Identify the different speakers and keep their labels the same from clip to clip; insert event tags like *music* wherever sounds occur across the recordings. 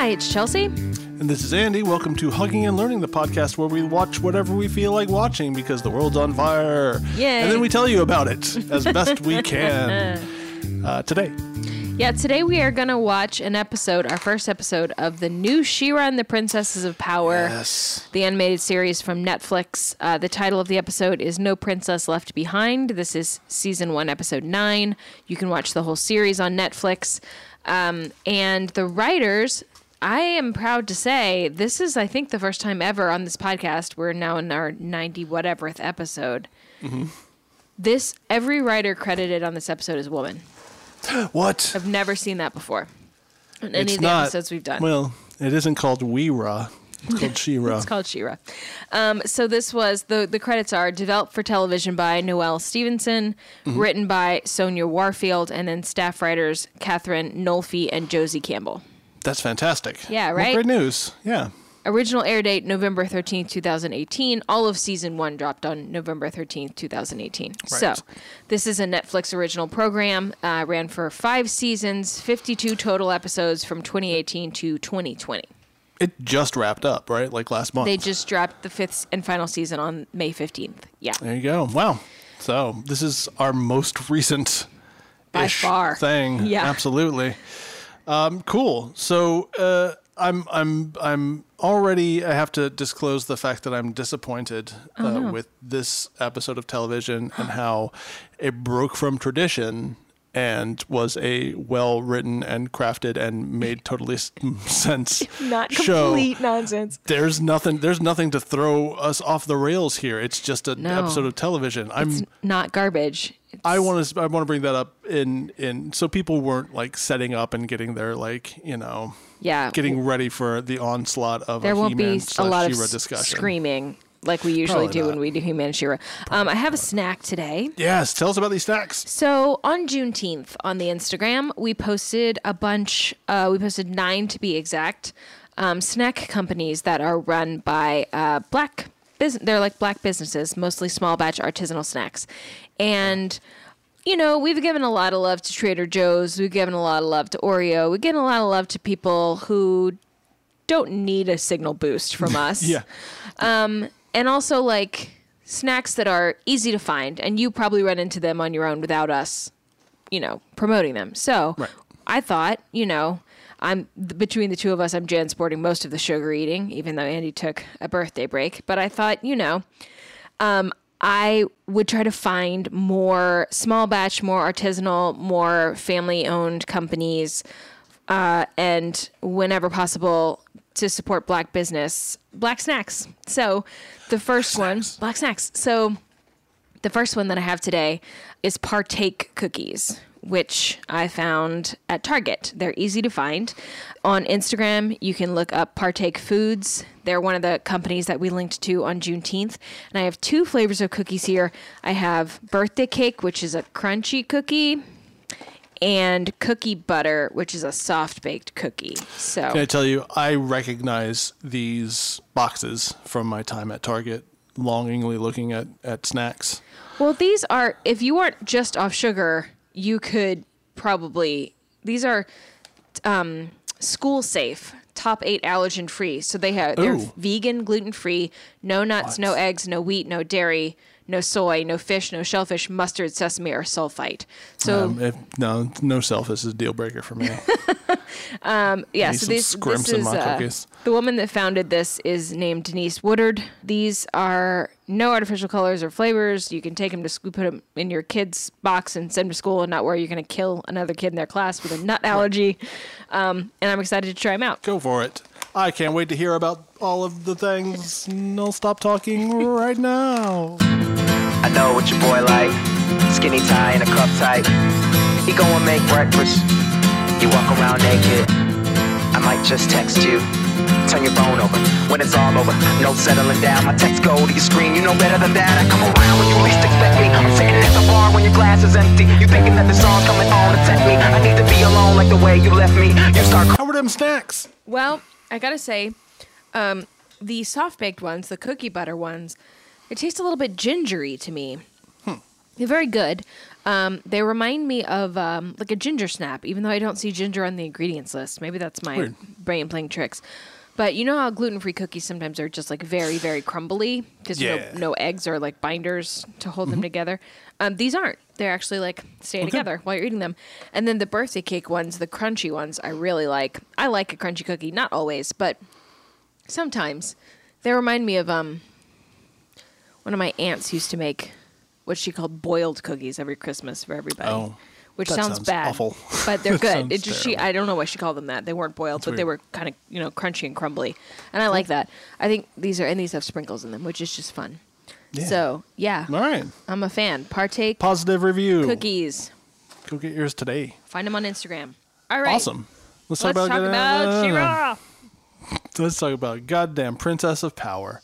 Speaker 1: Hi, it's Chelsea.
Speaker 2: And this is Andy. Welcome to Hugging and Learning, the podcast where we watch whatever we feel like watching because the world's on fire.
Speaker 1: Yay.
Speaker 2: And then we tell you about it as best we *laughs* can. Uh, today,
Speaker 1: Yeah, today we are going to watch an episode, our first episode of the new She-Ra and the Princesses of Power,
Speaker 2: yes,
Speaker 1: the animated series from Netflix. Uh, the title of the episode is No Princess Left Behind. This is season one, episode nine. You can watch the whole series on Netflix. Um, and the writers, I am proud to say, this is, I think, the first time ever on this podcast. We're now in our 90 whateverth episode.
Speaker 2: Mm-hmm.
Speaker 1: This, every writer credited on this episode is a woman. *gasps*
Speaker 2: what?
Speaker 1: I've never seen that before in any
Speaker 2: it's
Speaker 1: of the
Speaker 2: not,
Speaker 1: episodes we've done.
Speaker 2: Well, it isn't called Weera. It's called *laughs* She-Ra.
Speaker 1: It's called Shira. Um, so this was the the credits are developed for television by Noelle Stevenson,
Speaker 2: Mm-hmm.
Speaker 1: written by Sonja Warfield, and then staff writers Katherine Nolfi and Josie Campbell.
Speaker 2: That's fantastic.
Speaker 1: Yeah, right?
Speaker 2: great news. Yeah.
Speaker 1: Original air date November thirteenth, two thousand eighteen. All of season one dropped on November thirteenth, two thousand eighteen.
Speaker 2: Right.
Speaker 1: So this is a Netflix original program. Uh, ran for five seasons, fifty two total episodes from twenty eighteen to twenty twenty.
Speaker 2: It just wrapped up, right? Like last month.
Speaker 1: They just dropped the fifth and final season on May fifteenth. Yeah.
Speaker 2: There you go. Wow. So this is our most *laughs* recent
Speaker 1: By far.
Speaker 2: thing.
Speaker 1: Yeah.
Speaker 2: Absolutely. Um, cool. So uh, I'm I'm I'm already I have to disclose the fact that I'm disappointed
Speaker 1: Oh,
Speaker 2: uh, with this episode of television and how it broke from tradition and was a well written and crafted and made *laughs* totally s- sense *laughs*
Speaker 1: Not
Speaker 2: show
Speaker 1: complete nonsense.
Speaker 2: there's nothing there's nothing to throw us off the rails here it's just an
Speaker 1: No.
Speaker 2: episode of television i'm
Speaker 1: It's not garbage. It's,
Speaker 2: i want to i want to bring that up in in so people weren't like setting up and getting their like you know
Speaker 1: yeah.
Speaker 2: getting ready for the onslaught of
Speaker 1: there
Speaker 2: a
Speaker 1: won't be
Speaker 2: He-Man
Speaker 1: a
Speaker 2: slash
Speaker 1: lot of
Speaker 2: She-Ra
Speaker 1: s-
Speaker 2: discussion
Speaker 1: screaming like we usually
Speaker 2: Probably
Speaker 1: do
Speaker 2: not.
Speaker 1: when we do She-Ra. Um, I have a snack today.
Speaker 2: yes tell us about these snacks
Speaker 1: So on Juneteenth on the Instagram, we posted a bunch. Uh, we posted nine to be exact. Um, snack companies that are run by uh, black. Bus- they're like black businesses, mostly small batch artisanal snacks, and. You know, we've given a lot of love to Trader Joe's. We've given a lot of love to Oreo. We've given a lot of love to people who don't need a signal boost from *laughs* us
Speaker 2: yeah
Speaker 1: and also like snacks that are easy to find and you probably run into them on your own without us you know promoting them so
Speaker 2: Right.
Speaker 1: i thought you know i'm between the two of us i'm jan sporting most of the sugar eating even though andy took a birthday break but i thought you know um, i would try to find more small batch more artisanal more family owned companies uh, and whenever possible to support black business, black snacks. So the first one, black snacks. So the first one that I have today is Partake Cookies, which I found at Target. They're easy to find. On Instagram, you can look up Partake Foods. They're one of the companies that we linked to on Juneteenth. And I have two flavors of cookies here. I have birthday cake, which is a crunchy cookie, and cookie butter, which is a soft baked cookie. So
Speaker 2: can i tell you i recognize these boxes from my time at target longingly looking at at snacks
Speaker 1: Well, these are if you aren't just off sugar, you could probably these are um, school safe, top eight allergen free. So they have they're vegan, gluten free, no nuts, no eggs, no wheat, no dairy, no soy, no fish, no shellfish, mustard, sesame, or sulfite. So
Speaker 2: um, if, no no self is a deal breaker for me *laughs*
Speaker 1: yeah, so
Speaker 2: some
Speaker 1: this,
Speaker 2: scrimps
Speaker 1: this
Speaker 2: in
Speaker 1: is uh, the woman that founded this is named Denise Woodard. These are no artificial colors or flavors. You can take them to school, put them in your kid's box and send them to school, and not worry you're going to kill another kid in their class with a nut allergy. Um, and I'm excited to try them out.
Speaker 2: Go for it. I can't wait to hear about all of the things. No, stop talking right now.
Speaker 3: I know what your boy like. Skinny tie and a cup tight. He go and make breakfast. You walk around naked. I might just text you. Turn your phone over when it's all over. No settling down. My text go to your screen. You know know better than that. I come around when you least expect me. I'm sitting at the bar when your glass is empty. You thinking that the song's coming on to tempt me. I need to be alone like the way you left me. You start
Speaker 2: How were them snacks?
Speaker 1: Well, I gotta say, um, the soft baked ones, the cookie butter ones, they taste a little bit gingery to me. They're very good. Um, they remind me of um, like a ginger snap, even though I don't see ginger on the ingredients list. Maybe that's my
Speaker 2: Weird.
Speaker 1: brain playing tricks. But you know how gluten free cookies sometimes are just like very, very crumbly because
Speaker 2: Yeah. Mm-hmm.
Speaker 1: no, no eggs or like binders to hold them together. Um, these aren't. They're actually like staying
Speaker 2: Okay.
Speaker 1: together while you're eating them. And then the birthday cake ones, the crunchy ones, I really like. I like a crunchy cookie, not always, but sometimes. They remind me of um one of my aunts used to make what she called boiled cookies every Christmas for everybody.
Speaker 2: Oh,
Speaker 1: which
Speaker 2: that
Speaker 1: sounds,
Speaker 2: sounds
Speaker 1: bad,
Speaker 2: awful.
Speaker 1: but *laughs* they're good.
Speaker 2: sounds
Speaker 1: It just she
Speaker 2: terrible.
Speaker 1: I don't know why she called them that. They weren't boiled, but they were
Speaker 2: weird.
Speaker 1: kind of you know crunchy and crumbly, and I like that. I think these are and these have sprinkles in them, which is just fun.
Speaker 2: Yeah.
Speaker 1: So yeah,
Speaker 2: All right.
Speaker 1: I'm a fan. Partake
Speaker 2: Positive review.
Speaker 1: cookies.
Speaker 2: Go get yours today.
Speaker 1: Find them on Instagram. All right,
Speaker 2: Awesome. Let's,
Speaker 1: Let's
Speaker 2: talk
Speaker 1: talk
Speaker 2: about,
Speaker 1: about *laughs* She-Ra.
Speaker 2: Let's talk about goddamn Princess of Power.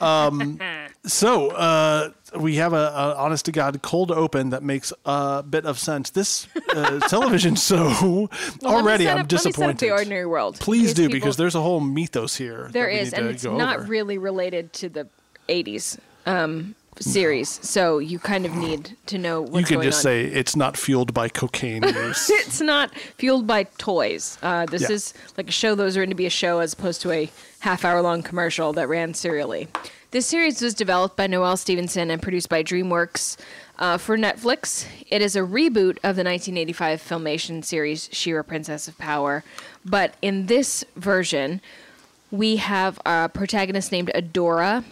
Speaker 2: Um, *laughs* so uh, we have a, a honest to god cold open that makes a bit of sense. This uh, *laughs* television show
Speaker 1: Well, *laughs*
Speaker 2: already I'm
Speaker 1: up- let me set up
Speaker 2: disappointed.
Speaker 1: the ordinary world.
Speaker 2: Please do
Speaker 1: people-
Speaker 2: because there's a whole mythos here.
Speaker 1: There is, and it's not
Speaker 2: over.
Speaker 1: really related to the '80s um, series. So you kind of need to know what's
Speaker 2: You can just
Speaker 1: on.
Speaker 2: say it's not fueled by cocaine *laughs* use.
Speaker 1: it's not fueled by toys. Uh, this
Speaker 2: Yeah.
Speaker 1: is like a show that was written to be a show as opposed to a half hour long commercial that ran serially. This series was developed by Noelle Stevenson and produced by DreamWorks uh, for Netflix. It is a reboot of the 1985 filmation series She-Ra Princess of Power, but in this version, we have a protagonist named Adora,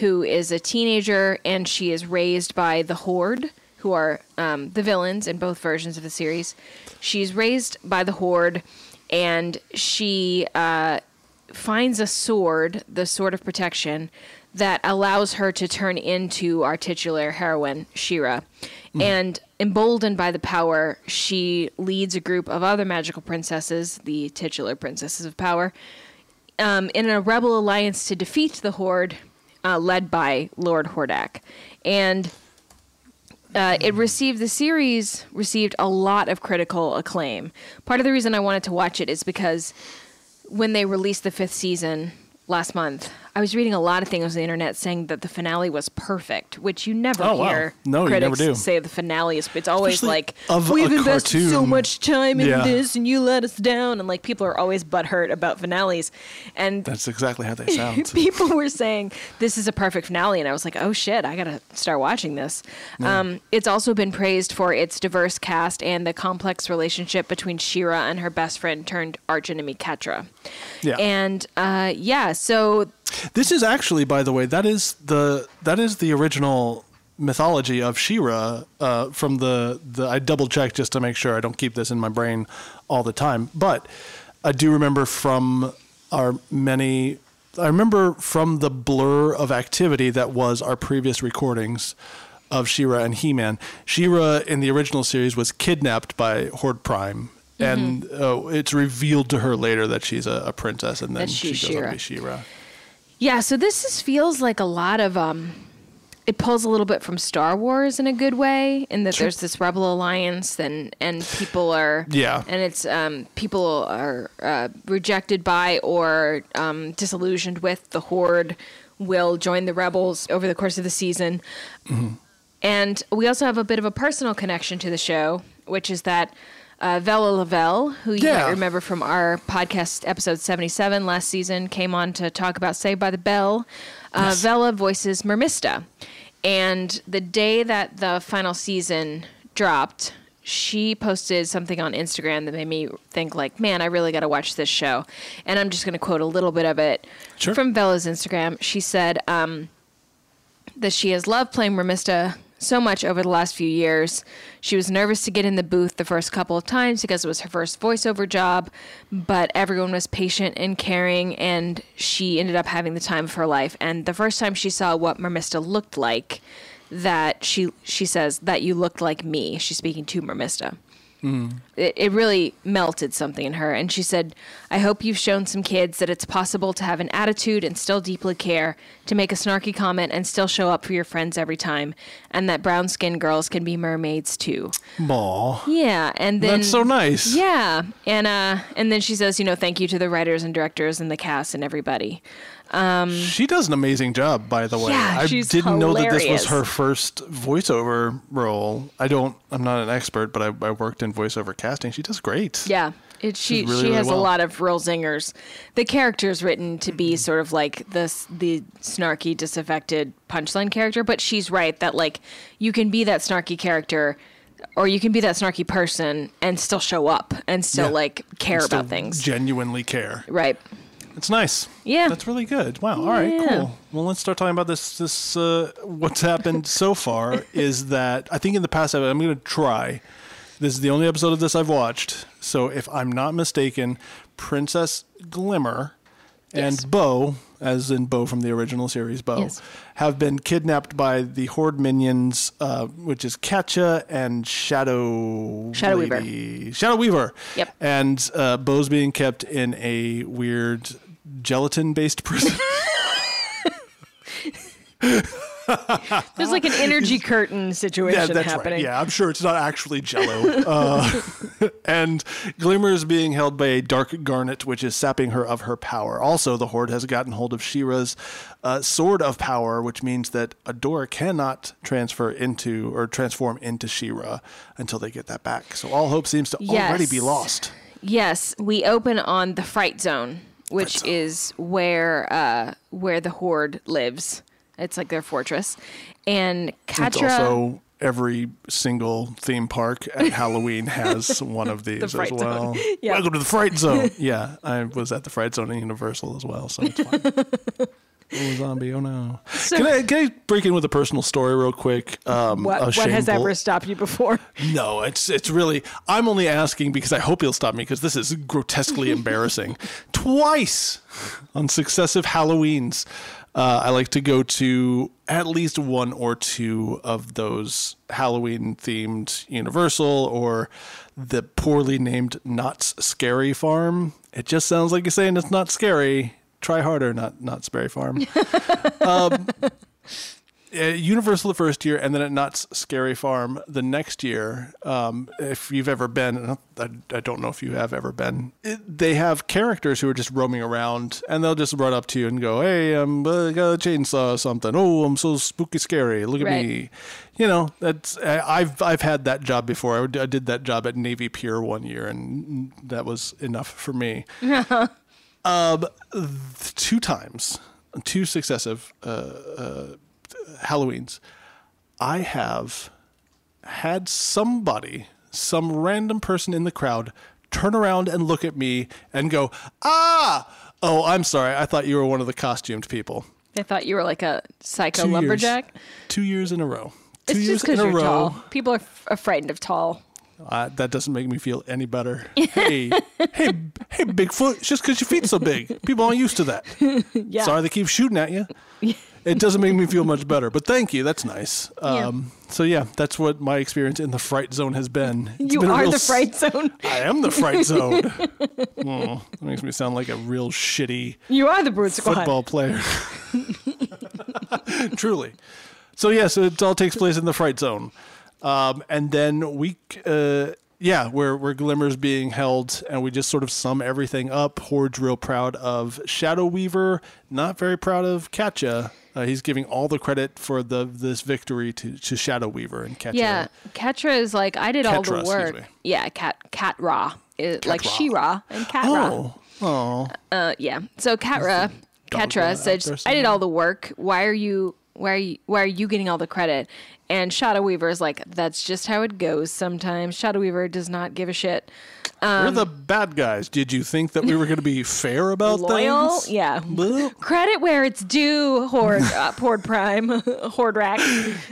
Speaker 1: who is a teenager and she is raised by the Horde, who are um, the villains in both versions of the series. She's raised by the Horde and she uh, finds a sword, the Sword of Protection, that allows her to turn into our titular heroine, She-Ra. And emboldened by the power, she leads a group of other magical princesses, the titular princesses of power, um, in a rebel alliance to defeat the Horde, uh, led by Lord Hordak. And uh, it received the series received a lot of critical acclaim. Part of the reason I wanted to watch it is because when they released the fifth season last month, I was reading a lot of things on the internet saying that the finale was perfect, which you never
Speaker 2: Oh, wow.
Speaker 1: hear
Speaker 2: No, you never
Speaker 1: critics
Speaker 2: do.
Speaker 1: say the finale is. It's always
Speaker 2: Especially
Speaker 1: like we've invested so much time in
Speaker 2: Yeah.
Speaker 1: this, and you let us down, and like people are always butthurt about finales, and
Speaker 2: That's exactly how they sound. *laughs*
Speaker 1: people were saying this is a perfect finale and i was like oh shit i gotta start watching this um, it's also been praised for its diverse cast and the complex relationship between she-ra and her best friend turned archenemy catra
Speaker 2: Yeah.
Speaker 1: and uh, yeah so
Speaker 2: This is actually, by the way, that is the that is the original mythology of She-Ra uh, from the the. I double checked just to make sure I don't keep this in my brain all the time, but I do remember from our many. I remember from the blur of activity that was our previous recordings of She-Ra and He-Man. She-Ra in the original series was kidnapped by Horde Prime. And uh, it's revealed to her later that she's a, a princess, and then she goes on to
Speaker 1: She-Ra.
Speaker 2: be She-Ra.
Speaker 1: Yeah so this is, feels like a lot of um it pulls a little bit from Star Wars in a good way, in that there's this Rebel Alliance, and and people are
Speaker 2: Yeah.
Speaker 1: and it's um, people are uh, rejected by or um, disillusioned with the Horde will join the rebels over the course of the season, and we also have a bit of a personal connection to the show, which is that. Uh, Vella Lovell, who you
Speaker 2: Yeah.
Speaker 1: might remember from our podcast episode 77 last season, came on to talk about Saved by the Bell. Uh,
Speaker 2: Yes.
Speaker 1: Vela voices Mermista. And the day that the final season dropped, she posted something on Instagram that made me think like, man, I really got to watch this show. And I'm just going to quote a little bit of it
Speaker 2: Sure.
Speaker 1: from Vella's Instagram. She said um, that she has loved playing Mermista so much over the last few years. She was nervous to get in the booth the first couple of times because it was her first voiceover job, but everyone was patient and caring, and she ended up having the time of her life. And the first time she saw what Mermista looked like, that she she says that you looked like me. She's speaking to Mermista. It, it really melted something in her. And she said, I hope you've shown some kids that it's possible to have an attitude and still deeply care, to make a snarky comment and still show up for your friends every time, and that brown skinned girls can be mermaids too.
Speaker 2: Aw.
Speaker 1: Yeah. And then.
Speaker 2: That's so nice.
Speaker 1: Yeah, and uh, and then she says, you know, thank you to the writers and directors and the cast and everybody.
Speaker 2: Um, she does an amazing job, by the way.
Speaker 1: Yeah,
Speaker 2: I didn't know that this was her first voiceover role. I don't. I'm not an expert, but I, I worked in voiceover casting. She does great.
Speaker 1: Yeah, it, she
Speaker 2: really,
Speaker 1: she
Speaker 2: really
Speaker 1: has
Speaker 2: well.
Speaker 1: a lot of real zingers. The character's written to be mm-hmm. sort of like this the snarky, disaffected punchline character, but she's right that like you can be that snarky character. Or you can be that snarky person and still show up and still
Speaker 2: Yeah.
Speaker 1: like care
Speaker 2: Still
Speaker 1: about things.
Speaker 2: Genuinely care.
Speaker 1: right.
Speaker 2: It's nice.
Speaker 1: Yeah.
Speaker 2: That's really good. Wow. All right.
Speaker 1: Yeah.
Speaker 2: Cool. Well, let's start talking about this. This uh, what's happened *laughs* so far is that I think in the past I'm going to try. This is the only episode of this I've watched. So if I'm not mistaken, Princess Glimmer and
Speaker 1: Yes.
Speaker 2: Bow, as in Bow from the original series, Bow,
Speaker 1: Yes.
Speaker 2: have been kidnapped by the Horde minions, uh, which is Catra and Shadow
Speaker 1: Shadow Weaver.
Speaker 2: Shadow Weaver.
Speaker 1: Yep.
Speaker 2: And uh, Bow's being kept in a weird gelatin-based prison. *laughs* *laughs*
Speaker 1: There's like an energy curtain situation
Speaker 2: yeah, that's
Speaker 1: happening.
Speaker 2: right. Yeah, I'm sure it's not actually Jello. uh, *laughs* and Glimmer is being held by a dark garnet, which is sapping her of her power. Also, the Horde has gotten hold of She-Ra's uh, sword of power, which means that Adora cannot transfer into or transform into She-Ra until they get that back. So all hope seems to already be lost.
Speaker 1: Yes, we open on the Fright Zone, which is where uh, where the Horde lives. It's like their fortress, and
Speaker 2: It's also every single theme park at Halloween has *laughs* one of these as well. *laughs*
Speaker 1: Yeah.
Speaker 2: Welcome to the Fright Zone. yeah, I was at the Fright Zone at Universal as well, so it's fine. *laughs* oh, zombie! Oh no! can, I, can I break in with a personal story real quick? Um,
Speaker 1: what, what has ever stopped you before? *laughs*
Speaker 2: no, it's it's really. I'm only asking because I hope you'll stop me because this is grotesquely *laughs* embarrassing. Twice on successive Halloweens, uh, I like to go to at least one or two of those Halloween themed Universal or the poorly named Knott's Scary Farm. It just sounds like you're saying it's not scary. Try harder, not not Sperry Farm. *laughs* uh, Universal the first year, and then at Knott's Scary Farm the next year. Um, if you've ever been, I, I don't know if you have ever been. It, they have characters who are just roaming around, and they'll just run up to you and go, "Hey, I'm uh, got a chainsaw or something. Oh, I'm so spooky scary. Look at
Speaker 1: Right.
Speaker 2: me." You know, that's I- I've I've had that job before. I, did that job at Navy Pier one year, and that was enough for me. *laughs* um, two times, two successive uh, Halloweens, I have had somebody, some random person in the crowd, turn around and look at me and go, "Ah, oh, I'm sorry. I thought you were one of the costumed people."
Speaker 1: I thought you were like a psycho
Speaker 2: Two years-
Speaker 1: lumberjack.
Speaker 2: Two years in a row. Two
Speaker 1: It's
Speaker 2: years
Speaker 1: just because
Speaker 2: in a
Speaker 1: you're
Speaker 2: row.
Speaker 1: tall. People are f- frightened of tall.
Speaker 2: Uh, that doesn't make me feel any better. hey, *laughs* hey, hey, Bigfoot! It's just because your feet's so big. People aren't used to that. *laughs*
Speaker 1: Yeah.
Speaker 2: Sorry, they keep shooting at you. *laughs* It doesn't make me feel much better, but thank you. That's nice.
Speaker 1: Yeah.
Speaker 2: Um, so yeah, that's what my experience in the fright zone has been. It's
Speaker 1: you
Speaker 2: been
Speaker 1: are the fright zone.
Speaker 2: I am the fright zone. oh, that makes me sound like a real shitty
Speaker 1: You are the brute squad.
Speaker 2: football player. Truly. So yeah, so it all takes place in the fright zone, um, and then we, uh, yeah, where where Glimmer's being held, and we just sort of sum everything up. Horde's real proud of Shadow Weaver, not very proud of Catra. Uh, he's giving all the credit for the this victory to, to Shadow Weaver and Catra.
Speaker 1: Yeah, Catra is like I did all the work. Yeah, Cat Cat Ra, is like
Speaker 2: Ra.
Speaker 1: She-Ra and Cat Ra.
Speaker 2: Oh, oh,
Speaker 1: Uh, yeah. So Catra, Catra said, "I did all the work. Why are you? Why are you? Why are you getting all the credit?" And Shadow Weaver is like, "That's just how it goes. Sometimes Shadow Weaver does not give a shit.
Speaker 2: we're the bad guys. Did you think that we were going to be *laughs* fair about
Speaker 1: Loyal,
Speaker 2: things?
Speaker 1: yeah. Credit where it's due. Horde, uh, *laughs* Horde Prime, *laughs* Horde Rack.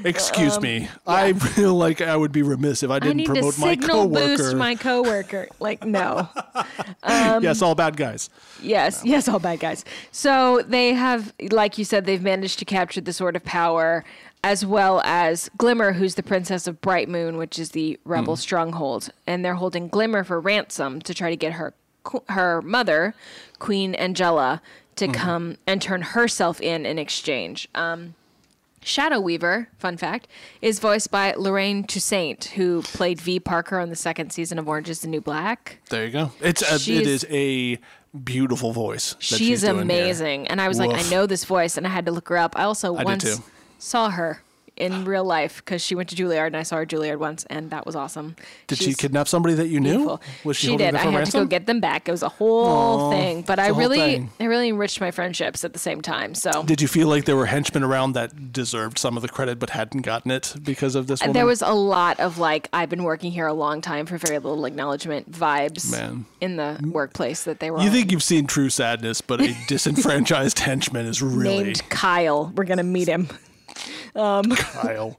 Speaker 2: Excuse me. I feel like I would be remiss if I
Speaker 1: Um,
Speaker 2: didn't
Speaker 1: to
Speaker 2: promote my coworker.
Speaker 1: boost my coworker. Like, no.
Speaker 2: yes, all bad guys.
Speaker 1: Yes, yes, all bad guys. So they have, like you said, they've managed to capture the Sword of Power, as well as Glimmer, who's the princess of Bright Moon, which is the rebel stronghold, and they're holding Glimmer for ransom to try to get her her mother, Queen Angela, to come and turn herself in in exchange. Um, Shadow Weaver, fun fact, is voiced by Lorraine Toussaint, who played V Parker on the second season of Orange is the New Black.
Speaker 2: There you go. It's a, it is a beautiful voice. that she's
Speaker 1: She's
Speaker 2: doing here.
Speaker 1: amazing. And I was like, I know this voice, and I had to look her up. I also
Speaker 2: did
Speaker 1: once. Saw her in *sighs* real life because she went to Juilliard, and I saw her at Juilliard once, and that was awesome.
Speaker 2: Did she kidnap somebody that you knew?
Speaker 1: beautiful.
Speaker 2: Was she,
Speaker 1: she did. I had
Speaker 2: ransom?
Speaker 1: to go get them back. It was a whole
Speaker 2: Aw,
Speaker 1: thing, but I really,
Speaker 2: thing.
Speaker 1: I really enriched my friendships at the same time. So
Speaker 2: Did you feel like there were henchmen around that deserved some of the credit but hadn't gotten it because of this uh, woman?
Speaker 1: there was a lot of like, I've been working here a long time for very little acknowledgement vibes
Speaker 2: Man.
Speaker 1: in the workplace that they were
Speaker 2: You
Speaker 1: on.
Speaker 2: think you've seen true sadness, but a *laughs* disenfranchised henchman is really
Speaker 1: named Kyle. We're gonna meet him.
Speaker 2: Um, *laughs* Kyle.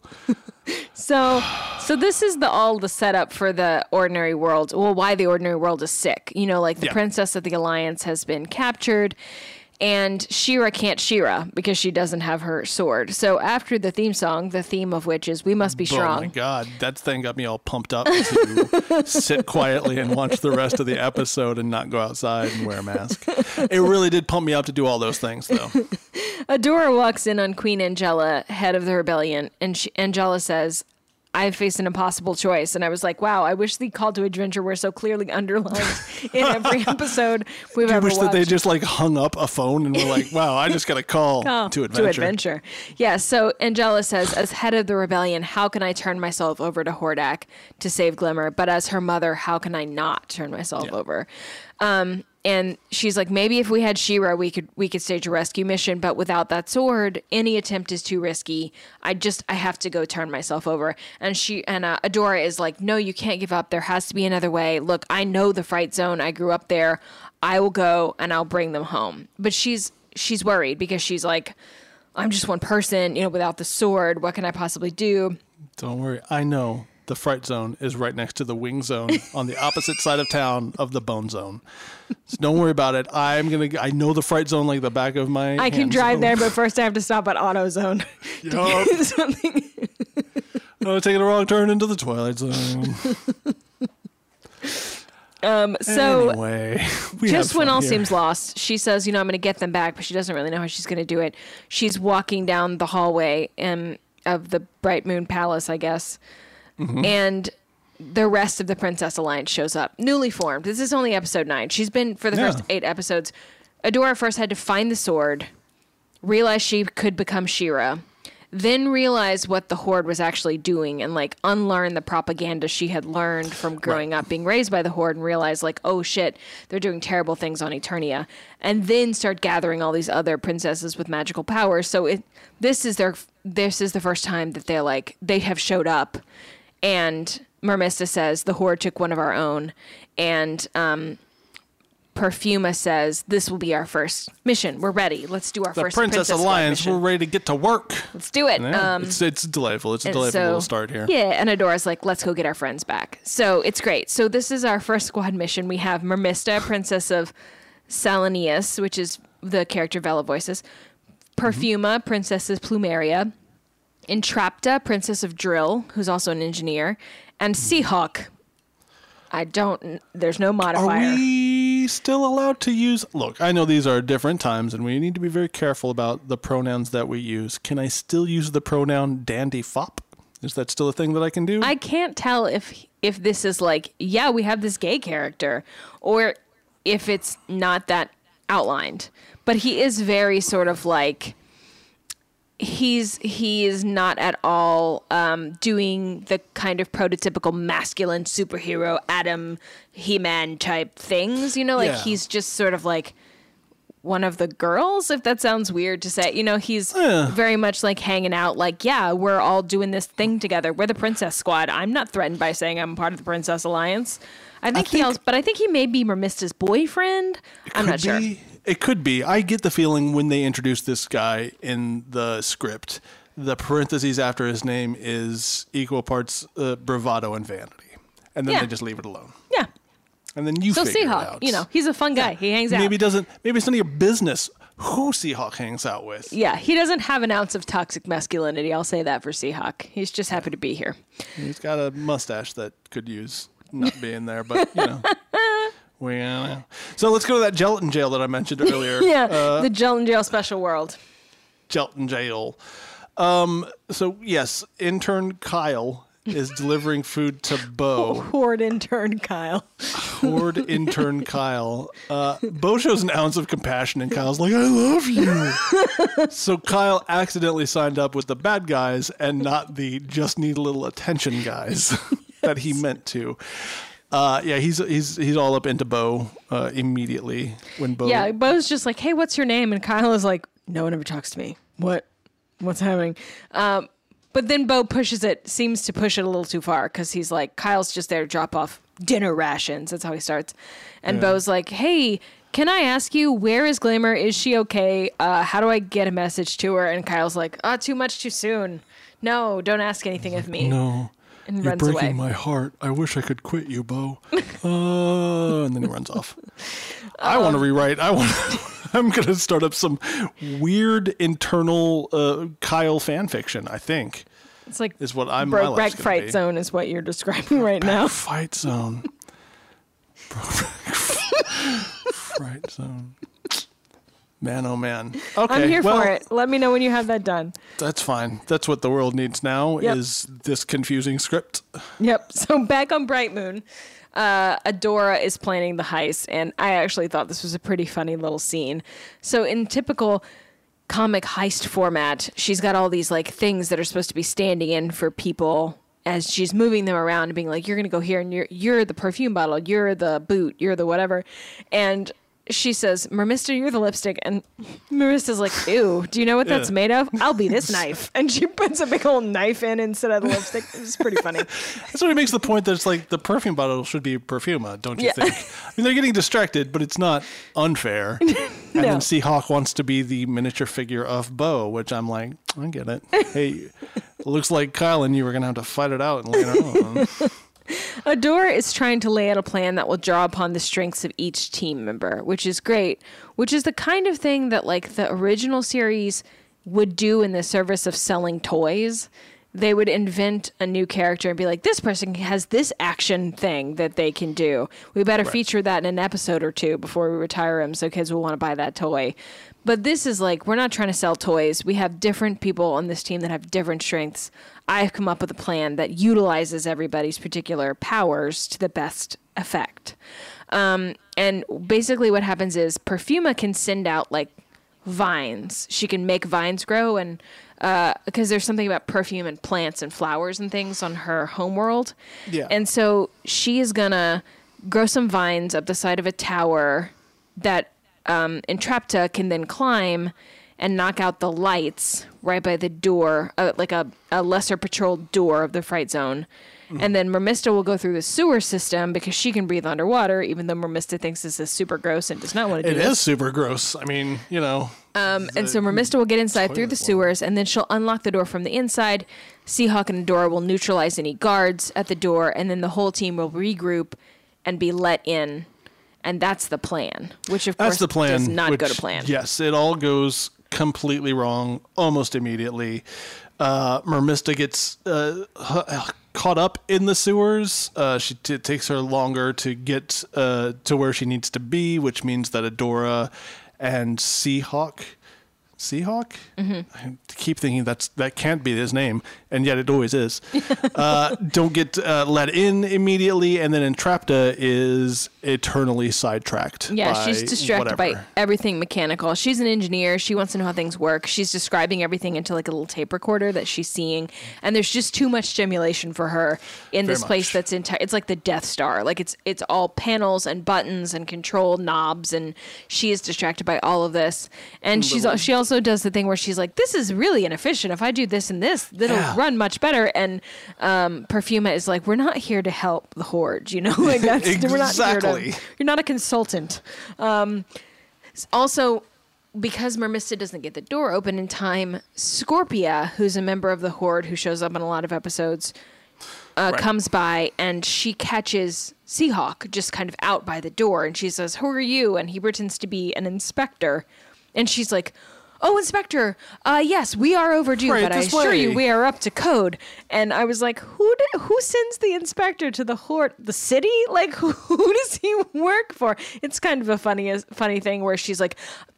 Speaker 1: So, so this is the all the setup for the ordinary world. Well, why the ordinary world is sick. You know, like the
Speaker 2: Yeah.
Speaker 1: princess of the alliance has been captured, and She-Ra can't She-Ra because she doesn't have her sword. So after the theme song, the theme of which is "We must be Strong."
Speaker 2: Oh my god, that thing got me all pumped up to sit quietly and watch the rest of the episode and not go outside and wear a mask. It really did pump me up to do all those things, though. *laughs*
Speaker 1: Adora walks in on Queen Angela, head of the rebellion, and she, Angela says, I faced an impossible choice. And I was like, wow, I wish the call to adventure were so clearly underlined in every *laughs* episode we've
Speaker 2: I
Speaker 1: ever
Speaker 2: wish
Speaker 1: watched.
Speaker 2: that they just like hung up a phone and were like, "Wow, I just got a call *laughs* to adventure."
Speaker 1: To adventure. Yeah. So Angela says, as head of the rebellion, how can I turn myself over to Hordak to save Glimmer? But as her mother, how can I not turn myself
Speaker 2: Yeah.
Speaker 1: over? Um, and she's like, maybe if we had She-Ra, we could we could stage a rescue mission. But without that sword, any attempt is too risky. I just I have to go turn myself over. And she and uh, Adora is like, no, you can't give up. There has to be another way. Look, I know the fright zone. I grew up there. I will go and I'll bring them home. But she's she's worried because she's like, I'm just one person, you know, without the sword. What can I possibly do?
Speaker 2: Don't worry, I know the fright zone is right next to the wing zone *laughs* on the opposite side of town of the bone zone. So don't worry about it. I'm gonna. I know the fright zone like the back of my.
Speaker 1: I can drive there, but first I have to stop at AutoZone. *laughs*
Speaker 2: Yup. *laughs*
Speaker 1: Something.
Speaker 2: Oh, taking a wrong turn into the twilight zone.
Speaker 1: Um, so
Speaker 2: anyway,
Speaker 1: just when all
Speaker 2: here.
Speaker 1: seems lost, she says, "You know, I'm going to get them back," but she doesn't really know how she's going to do it. She's walking down the hallway um, of the Bright Moon Palace, I guess,
Speaker 2: Mm-hmm.
Speaker 1: and the rest of the Princess Alliance shows up, newly formed. This is only episode nine. She's been for the
Speaker 2: Yeah.
Speaker 1: first eight episodes. Adora first had to find the sword, realize she could become She-Ra, then realize what the Horde was actually doing and like unlearn the propaganda she had learned from growing up being raised by the Horde and realize like, oh shit, they're doing terrible things on Eternia. And then start gathering all these other princesses with magical powers. So it this is their this is the first time that they're like they have showed up and Mermista says the Horde took one of our own and um Perfuma says this will be our first mission. We're ready. Let's do our
Speaker 2: the
Speaker 1: first
Speaker 2: Princess,
Speaker 1: Squad
Speaker 2: Alliance. We're ready to get to work.
Speaker 1: Let's do it.
Speaker 2: Yeah,
Speaker 1: Um,
Speaker 2: it's it's delightful. It's a delightful
Speaker 1: so-
Speaker 2: little start here.
Speaker 1: Yeah, and Adora's like, let's go get our friends back. So it's great. So this is our first squad mission. We have Mermista, *sighs* Princess of Salineas, which is the character Vella voices. Perfuma, Princess of Plumeria. Entrapta, Princess of Dryl, who's also an engineer. And Seahawk. I don't, there's no modifier.
Speaker 2: Are we still allowed to use? Look, I know these are different times, and we need to be very careful about the pronouns that we use. Can I still use the pronoun dandy fop? Is that still a thing that I can do?
Speaker 1: I can't tell if if this is like, yeah, we have this gay character, or if it's not that outlined. But he is very sort of like he's he is not at all um, doing the kind of prototypical masculine superhero Adam He-Man type things. You know, like
Speaker 2: Yeah.
Speaker 1: he's just sort of like one of the girls, if that sounds weird to say. You know, he's
Speaker 2: Yeah.
Speaker 1: very much like hanging out, like, yeah, we're all doing this thing together. We're the Princess Squad. I'm not threatened by saying I'm part of the Princess Alliance. I think, he
Speaker 2: think-
Speaker 1: also, but I think he may be Mermista's boyfriend. I'm not sure.
Speaker 2: be. It could be. I get the feeling when they introduce this guy in the script, the parentheses after his name is equal parts uh, bravado and vanity, and then
Speaker 1: Yeah.
Speaker 2: they just leave it alone.
Speaker 1: Yeah.
Speaker 2: And then you
Speaker 1: So
Speaker 2: figure it
Speaker 1: Seahawk,
Speaker 2: out.
Speaker 1: you know, he's a fun guy. He hangs out.
Speaker 2: Maybe doesn't. Maybe it's none of your business who Seahawk hangs out with.
Speaker 1: Yeah, he doesn't have an ounce of toxic masculinity. I'll say that for Seahawk. He's just happy to be here.
Speaker 2: He's got a mustache that could use not being there, but you know. *laughs* we, uh, so let's go to that gelatin jail that I mentioned *laughs* earlier.
Speaker 1: Yeah,
Speaker 2: Uh,
Speaker 1: the Gelatin Jail Special World.
Speaker 2: gelatin jail. Um, so yes, intern Kyle is *laughs* delivering food to Bow. *laughs*
Speaker 1: Horde intern Kyle.
Speaker 2: Horde intern Kyle. Uh, Bow shows an ounce of compassion, and Kyle's like, "I love you." so Kyle accidentally signed up with the bad guys and not the just need a little attention guys that he meant to. Uh, yeah, he's he's he's all up into Bow uh, immediately when Bow.
Speaker 1: Yeah, Bow's just like, "Hey, what's your name?" And Kyle is like, "No one ever talks to me. What? What's happening?" Um, but then Bow pushes it, seems to push it a little too far because he's like, Kyle's just there to drop off dinner rations. That's how he starts. And Bow's like, "Hey." Can I ask you where is Glamour? Is she okay? Uh, how do I get a message to her? And Kyle's like, "Ah, too much, too soon. No, don't ask anything of me."
Speaker 2: No.
Speaker 1: And
Speaker 2: You're
Speaker 1: runs
Speaker 2: breaking
Speaker 1: away.
Speaker 2: my heart. I wish I could quit you, Bow. Uh, *laughs* and then he runs off. I want to rewrite. I want. *laughs* I'm gonna start up some weird internal uh, Kyle fan fiction. I think
Speaker 1: It's like
Speaker 2: is what I'm.
Speaker 1: broke back fright
Speaker 2: be.
Speaker 1: zone is what you're describing right now.
Speaker 2: Fight zone. *laughs* Fright zone. Man, oh man. Okay,
Speaker 1: I'm here
Speaker 2: well,
Speaker 1: for it. Let me know when you have that done.
Speaker 2: That's fine. That's what the world needs now.
Speaker 1: Yep.
Speaker 2: Is this confusing script?
Speaker 1: Yep. *laughs* So back on Bright Moon, uh, Adora is planning the heist, and I actually thought this was a pretty funny little scene. So in typical comic heist format, she's got all these like things that are supposed to be standing in for people as she's moving them around and being like, "You're gonna go here, and you're you're the perfume bottle, you're the boot, you're the whatever," and she says, Mermista, you're the lipstick. And Mermista's like, ew, do you know what that's
Speaker 2: Yeah.
Speaker 1: made of? I'll be this knife. *laughs* And she puts a big old knife in instead of the lipstick. It's pretty funny. *laughs*
Speaker 2: That's what he makes the point that it's like the perfume bottle should be Perfuma, don't you
Speaker 1: Yeah.
Speaker 2: think? I mean, they're getting distracted, but it's not unfair. *laughs* And then Seahawk wants to be the miniature figure of Bow, which I'm like, I get it. Hey, looks like Kyle and you were going to have to fight it out later on.
Speaker 1: Adora is trying to lay out a plan that will draw upon the strengths of each team member, which is great, which is the kind of thing that like the original series would do in the service of selling toys. They would invent a new character and be like, this person has this action thing that they can do. We better feature that in an episode or two before we retire him so kids will want to buy that toy. But this is like, we're not trying to sell toys. We have different people on this team that have different strengths. I've come up with a plan that utilizes everybody's particular powers to the best effect. Um, and basically, what happens is Perfuma can send out like vines. She can make vines grow, and because there's something about perfume and plants and flowers and things on her homeworld.
Speaker 2: Yeah.
Speaker 1: And so she is gonna grow some vines up the side of a tower that um, Entrapta can then climb and knock out the lights right by the door, uh, like a, a lesser patrolled door of the fright zone. And then Mermista will go through the sewer system because she can breathe underwater, even though Mermista thinks this is super gross and does not want to do
Speaker 2: It
Speaker 1: It
Speaker 2: is super gross. I mean, you know,
Speaker 1: Um, and so Mermista will get inside through the sewers, and then she'll unlock the door from the inside. Seahawk and Adora will neutralize any guards at the door, and then the whole team will regroup and be let in. And that's the plan, which of
Speaker 2: that's
Speaker 1: course
Speaker 2: the plan.
Speaker 1: does not go
Speaker 2: which-
Speaker 1: to plan.
Speaker 2: Yes, it all goes completely wrong almost immediately. Uh, Mermista gets uh, caught up in the sewers. Uh, she t- it takes her longer to get uh, to where she needs to be, which means that Adora and Seahawk. Seahawk?
Speaker 1: Mm-hmm.
Speaker 2: I keep thinking that's that can't be his name, and yet it always is. *laughs* uh, don't get uh, let in immediately, and then Entrapta is eternally sidetracked.
Speaker 1: Yeah,
Speaker 2: by
Speaker 1: she's distracted by everything mechanical. She's an engineer. She wants to know how things work. She's describing everything into like a little tape recorder that she's seeing, and there's just too much stimulation for her in this place that's entire. It's like the Death Star. Like it's it's all panels and buttons and control knobs, and she is distracted by all of this. And she's she also does the thing where she's like, "This is really inefficient. If I do this and this, it'll
Speaker 2: Yeah.
Speaker 1: run much better." And um, Perfuma is like, "We're not here to help the horde. You know, *laughs* like that's we're not here to." You're not a consultant. Um, also, because Mermista doesn't get the door open in time, Scorpia, who's a member of the Horde who shows up in a lot of episodes, uh,
Speaker 2: Right.
Speaker 1: comes by and she catches Seahawk just kind of out by the door. And she says, Who are you? And he pretends to be an inspector. and she's like, "Oh, Inspector, uh, yes, we are overdue,
Speaker 2: Right
Speaker 1: but I
Speaker 2: this
Speaker 1: assure you, we are up to code." And I was like, "Who did, who sends the inspector to the horde? The city? Like, *laughs* who, who does he work for?" It's kind of a funny funny thing where she's like.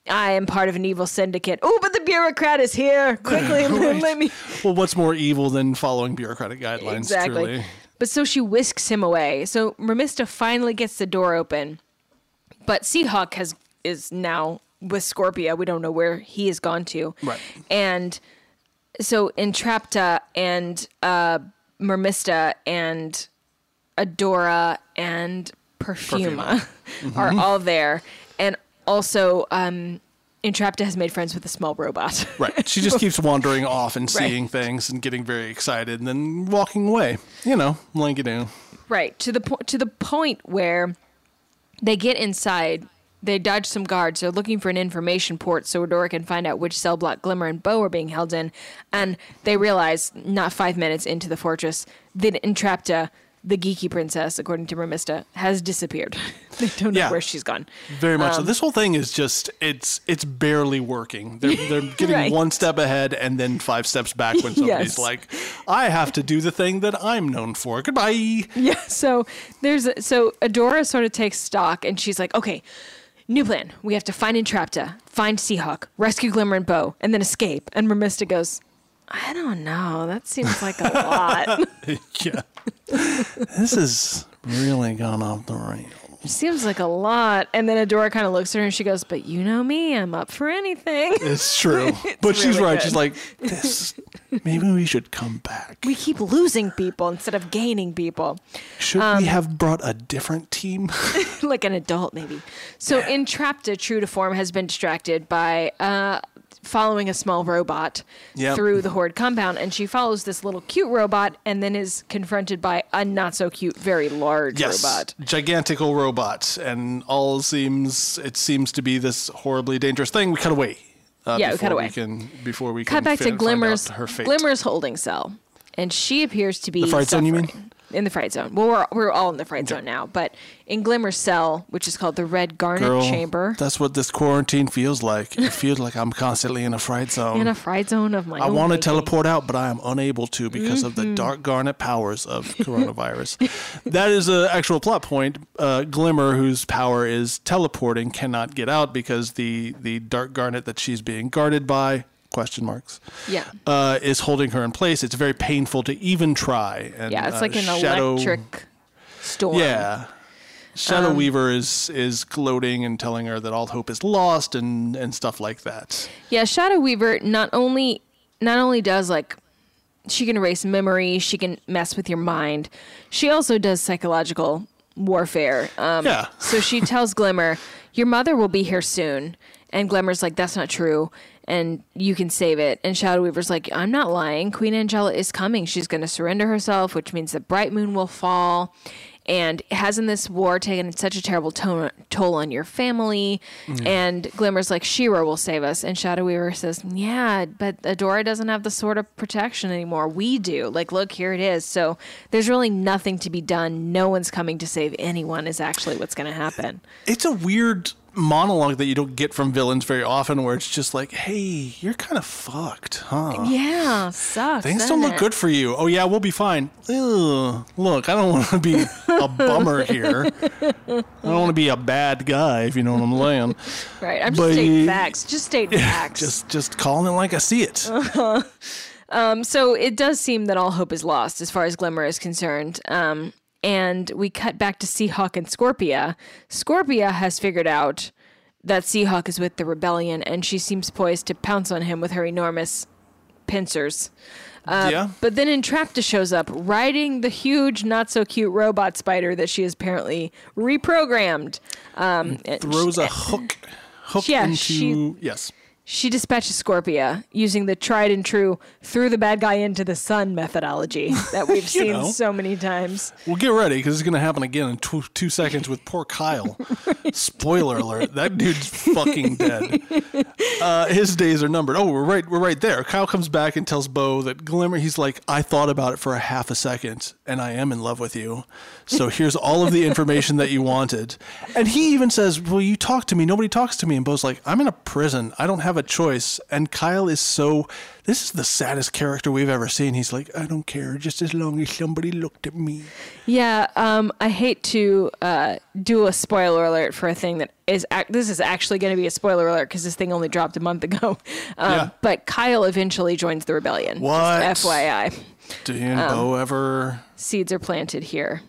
Speaker 1: I am part of an evil syndicate. Oh, but the bureaucrat is here. Quickly, *laughs* *laughs* let me.
Speaker 2: Well, what's more evil than following bureaucratic guidelines?
Speaker 1: Exactly.
Speaker 2: Truly.
Speaker 1: But so she whisks him away. So Mermista finally gets the door open, but Seahawk has is now with Scorpia. We don't know where he has gone to.
Speaker 2: Right.
Speaker 1: And so Entrapta and uh, Mermista and Adora and Perfuma, *laughs* are all there, and also um, Entrapta has made friends with a small robot. *laughs*
Speaker 2: Right. She just keeps wandering off and seeing things and getting very excited and then walking away. You know, like you do.
Speaker 1: Right to the po- to the point where they get inside. They dodge some guards. They're looking for an information port so Adora can find out which cell block Glimmer and Bow are being held in. And they realize, not five minutes into the fortress, that Entrapta, the geeky princess, according to Mermista, has disappeared. *laughs* they don't know
Speaker 2: Yeah.
Speaker 1: where she's gone.
Speaker 2: Very much. so.
Speaker 1: Um,
Speaker 2: This whole thing is just it's it's barely working. They're they're *laughs* getting
Speaker 1: Right.
Speaker 2: one step ahead and then five steps back when somebody's *laughs*
Speaker 1: Yes.
Speaker 2: like, I have to do the thing that I'm known for. Goodbye.
Speaker 1: Yeah. So there's so Adora sort of takes stock and she's like, okay, new plan. We have to find Entrapta, find Seahawk, rescue Glimmer and Bow, and then escape. And Mermista goes, I don't know. That seems like a *laughs* lot.
Speaker 2: yeah. this has really gone off the rails.
Speaker 1: Seems like a lot. And then Adora kind of looks at her and she goes, but you know me, I'm up for anything.
Speaker 2: It's true. *laughs* but she's
Speaker 1: really
Speaker 2: right.
Speaker 1: good.
Speaker 2: She's like, this maybe we should come back.
Speaker 1: We keep losing people instead of gaining people.
Speaker 2: Should
Speaker 1: Um,
Speaker 2: we have brought a different team? *laughs* *laughs*
Speaker 1: like an adult maybe. So Entrapta, true to form, has been distracted by uh, following a small robot
Speaker 2: Yep.
Speaker 1: through the horde compound, and she follows this little cute robot, and then is confronted by a not so cute, very large
Speaker 2: yes.
Speaker 1: robot.
Speaker 2: Gigantical robots. And all seems it seems to be this horribly dangerous thing. We cut away. Uh,
Speaker 1: Yeah, we cut away.
Speaker 2: can before we
Speaker 1: Cut back to Glimmer's. Glimmer's holding cell, and she appears to be
Speaker 2: The fright zone, you mean?
Speaker 1: In the fright zone. Well, we're we're all in the fright zone now, but in Glimmer's cell, which is called the Red Garnet
Speaker 2: Girl,
Speaker 1: Chamber,
Speaker 2: That's what this quarantine feels like. It feels like I'm constantly in a fright zone. *laughs*
Speaker 1: in a fright zone of my
Speaker 2: I want to teleport out, but I am unable to because of
Speaker 1: Mm-hmm.
Speaker 2: the dark garnet powers of coronavirus. that is an actual plot point. Uh, Glimmer, whose power is teleporting, cannot get out because the the dark garnet that she's being guarded by question marks
Speaker 1: Yeah.
Speaker 2: uh, is holding her in place. It's very painful to even try. And,
Speaker 1: Yeah, it's
Speaker 2: uh,
Speaker 1: like an
Speaker 2: Shadow,
Speaker 1: electric storm.
Speaker 2: Yeah. Shadow
Speaker 1: Um,
Speaker 2: Weaver is is gloating and telling her that all hope is lost and and stuff like that.
Speaker 1: Yeah, Shadow Weaver not only not only does like she can erase memory, she can mess with your mind. She also does psychological warfare. Um,
Speaker 2: Yeah.
Speaker 1: So she tells Glimmer, "Your mother will be here soon," and Glimmer's like, "That's not true." And you can save it. And Shadow Weaver's like, I'm not lying. Queen Angela is coming. She's going to surrender herself, which means the Bright Moon will fall. And hasn't this war taken such a terrible to- toll on your family? Mm. And Glimmer's like, She-Ra will save us. And Shadow Weaver says, Yeah, but Adora doesn't have the sort of protection anymore. We do. Like, look, here it is. So there's really nothing to be done. No one's coming to save anyone, is actually what's going to happen.
Speaker 2: It's a weird monologue that you don't get from villains very often where it's just like, "Hey, you're kind of fucked, huh?"
Speaker 1: Yeah, sucks.
Speaker 2: Things don't look
Speaker 1: it?
Speaker 2: good for you. Oh yeah, we'll be fine. Ugh, look, I don't *laughs* want to be a bummer here. I don't want to be a bad guy, if you know what I'm saying. *laughs*
Speaker 1: Right. I'm just
Speaker 2: But
Speaker 1: stating facts. Just state facts.
Speaker 2: Just just calling it like I see it. *laughs*
Speaker 1: so it does seem that all hope is lost as far as Glimmer is concerned. Um, and we cut back to Seahawk and Scorpia. Scorpia has figured out that Seahawk is with the rebellion, and she seems poised to pounce on him with her enormous pincers.
Speaker 2: yeah.
Speaker 1: But then Entrapta shows up, riding the huge, not so cute robot spider that she has apparently reprogrammed. Um,
Speaker 2: Throws
Speaker 1: she-
Speaker 2: a hook hook
Speaker 1: Yeah,
Speaker 2: into
Speaker 1: she-
Speaker 2: yes.
Speaker 1: She dispatches Scorpia using the tried and true threw the bad guy into the sun methodology that *laughs* we've seen
Speaker 2: know.
Speaker 1: so many times.
Speaker 2: Well, get ready because it's going to happen again in tw- two seconds with poor Kyle. *laughs* Spoiler alert: that dude's fucking dead. Uh, his days are numbered. Oh, we're right. We're right there. Kyle comes back and tells Bow that Glimmer. He's like, I thought about it for a half a second, and I am in love with you. So here's all of the information that you wanted. And he even says, "Well, you talk to me. Nobody talks to me." And Bow's like, "I'm in a prison. I don't have a choice." And Kyle is so. This is the saddest character we've ever seen. He's like, I don't care, just as long as somebody looked at me.
Speaker 1: Yeah, um, I hate to uh, do a spoiler alert for a thing that is. Ac- this is actually going to be a spoiler alert because this thing only dropped a month *laughs* ago. Um,
Speaker 2: Yeah.
Speaker 1: But Kyle eventually joins the rebellion.
Speaker 2: What?
Speaker 1: Just FYI,
Speaker 2: Did Bow ever?
Speaker 1: seeds are planted here.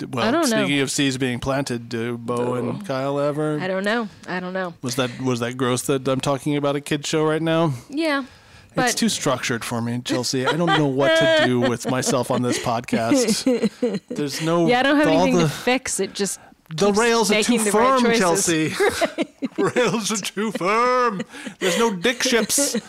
Speaker 2: Well,
Speaker 1: I don't know.
Speaker 2: speaking of seeds being planted, do Bow and Kyle ever?
Speaker 1: I don't know. I don't know.
Speaker 2: Was that was that gross that I'm talking about a kid show right now?
Speaker 1: Yeah,
Speaker 2: it's too structured for me, Chelsea. I don't know what to do *laughs* with myself on this podcast. There's no
Speaker 1: yeah, I don't have anything
Speaker 2: the,
Speaker 1: to fix. It just
Speaker 2: the rails are too
Speaker 1: right
Speaker 2: firm,
Speaker 1: choices.
Speaker 2: Chelsea. *laughs* rails are too firm. There's no dick ships. *laughs*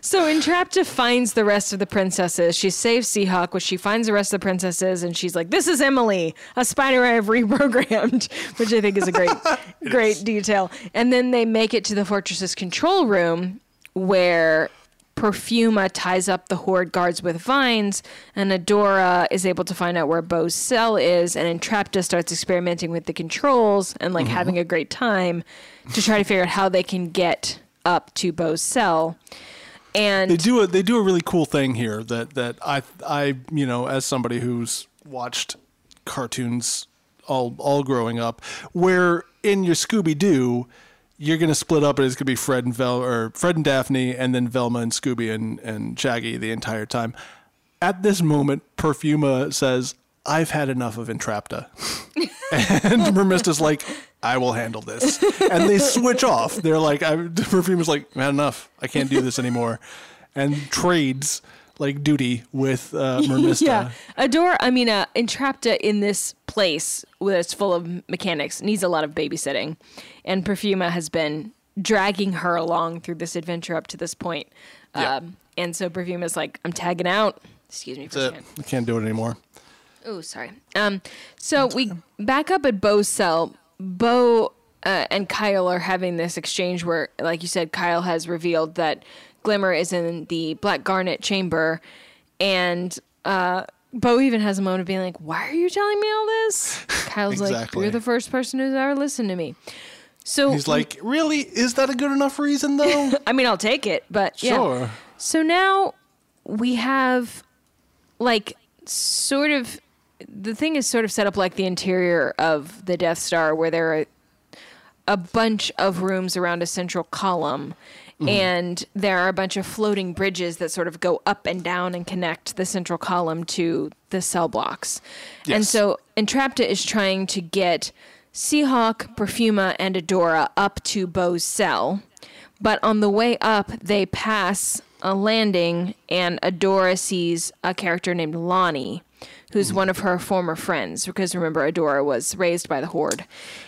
Speaker 1: So Entrapta finds the rest of the princesses. She saves Seahawk, which she finds the rest of the princesses, and she's like, "This is Emily, a spider I *laughs* have reprogrammed," which I think is a great, *laughs* great detail. And then they make it to the fortress's control room, where Perfuma ties up the horde guards with vines, and Adora is able to find out where Bow's cell is, and Entrapta starts experimenting with the controls and like mm-hmm. having a great time to try to figure out how they can get up to Bow's cell. And
Speaker 2: they do a they do a really cool thing here that that I I you know as somebody who's watched cartoons all all growing up where in your Scooby Doo you're gonna split up and it's gonna be Fred and Vel or Fred and Daphne and then Velma and Scooby and and Shaggy the entire time. At this moment, Perfuma says, "I've had enough of Entrapta," and Mermista's like, "I will handle this," and they switch off. They're like, I, *laughs* "Perfuma's like, I had enough. I can't do this anymore," and trades like duty with uh, Mermista. *laughs*
Speaker 1: Yeah, Adora. I mean, uh, Entrapta in this place that's full of mechanics needs a lot of babysitting, and Perfuma has been dragging her along through this adventure up to this point.
Speaker 2: Yeah.
Speaker 1: Um, and so Perfuma's like, "I'm tagging out." Excuse me for a second.
Speaker 2: I can't do it anymore.
Speaker 1: Oh, sorry. Um, so we back up at Bow's cell. Bow uh, and Kyle are having this exchange where, like you said, Kyle has revealed that Glimmer is in the Black Garnet chamber, and uh, Bow even has a moment of being like, "Why are you telling me all this?" *laughs* Kyle's like, "You're the first person who's ever listened to me." So
Speaker 2: He's like, really? Is that a good enough reason though? *laughs*
Speaker 1: I mean, I'll take it, but yeah.
Speaker 2: Sure.
Speaker 1: So now we have like sort of the thing is sort of set up like the interior of the Death Star where there are a bunch of rooms around a central column
Speaker 2: Mm-hmm.
Speaker 1: and there are a bunch of floating bridges that sort of go up and down and connect the central column to the cell blocks.
Speaker 2: Yes.
Speaker 1: And so Entrapta is trying to get Seahawk, Perfuma, and Adora up to Bow's cell. But on the way up, they pass a landing, and Adora sees a character named Lonnie, who's one of her former friends. Because remember, Adora was raised by the Horde.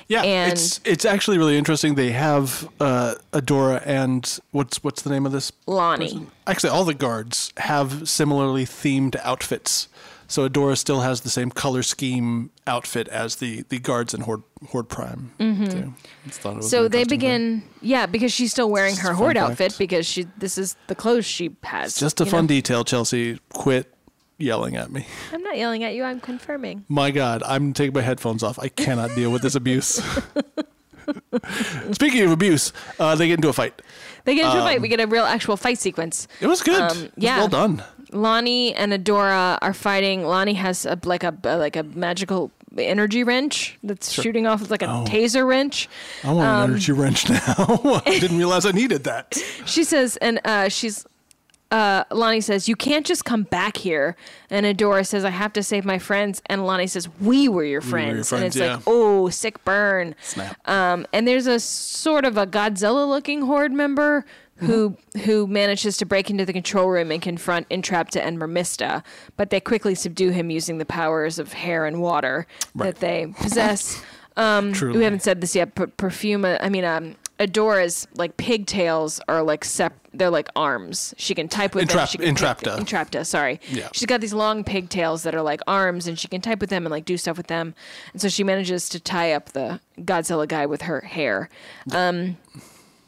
Speaker 2: Yeah,
Speaker 1: And-
Speaker 2: it's it's actually really interesting. They have uh, Adora and what's what's the name of this?
Speaker 1: Lonnie.
Speaker 2: person? Actually, all the guards have similarly themed outfits. So Adora still has the same color scheme outfit as the the guards in Horde Horde Prime. too. Just thought it was
Speaker 1: Mm-hmm. So
Speaker 2: an
Speaker 1: they
Speaker 2: interesting thing.
Speaker 1: begin, yeah, because she's still wearing
Speaker 2: Just
Speaker 1: her Horde
Speaker 2: fun
Speaker 1: outfit because she this is the clothes she has.
Speaker 2: Just a fun
Speaker 1: know?
Speaker 2: detail, Chelsea. Quit yelling at me.
Speaker 1: I'm not yelling at you. I'm confirming.
Speaker 2: My God, I'm taking my headphones off. I cannot deal with this abuse. *laughs* Speaking of abuse, uh, they get into a fight.
Speaker 1: They get into a fight.
Speaker 2: Um,
Speaker 1: We get a real actual fight sequence.
Speaker 2: It was good.
Speaker 1: Um,
Speaker 2: It was
Speaker 1: yeah.
Speaker 2: well done.
Speaker 1: Lonnie and Adora are fighting. Lonnie has a, like a like a magical energy wrench that's shooting off. Like a
Speaker 2: Oh.
Speaker 1: taser wrench.
Speaker 2: I want
Speaker 1: Um,
Speaker 2: an energy wrench *laughs* now. I didn't realize I needed that. *laughs*
Speaker 1: She says, and uh, she's. Uh, Lonnie says, "You can't just come back here." And Adora says, "I have to save my friends." And Lonnie says, "We were your friends."
Speaker 2: were your
Speaker 1: and it's
Speaker 2: yeah.
Speaker 1: like, "Oh, sick burn."
Speaker 2: Snap.
Speaker 1: Um, and there's a sort of a Godzilla-looking horde member who who manages to break into the control room and confront Entrapta and Mermista, but they quickly subdue him using the powers of hair and water
Speaker 2: Right.
Speaker 1: that they possess. *laughs* Um, we haven't said this yet, but Perfuma, I mean, um, Adora's like pigtails are like sep- they're like arms. She can type with them.
Speaker 2: Entrap-
Speaker 1: She can pick-
Speaker 2: entrapta.
Speaker 1: Entrapta, sorry.
Speaker 2: Yeah.
Speaker 1: She's got these long pigtails that are like arms and she can type with them and like do stuff with them. And so she manages to tie up the Godzilla guy with her hair. Um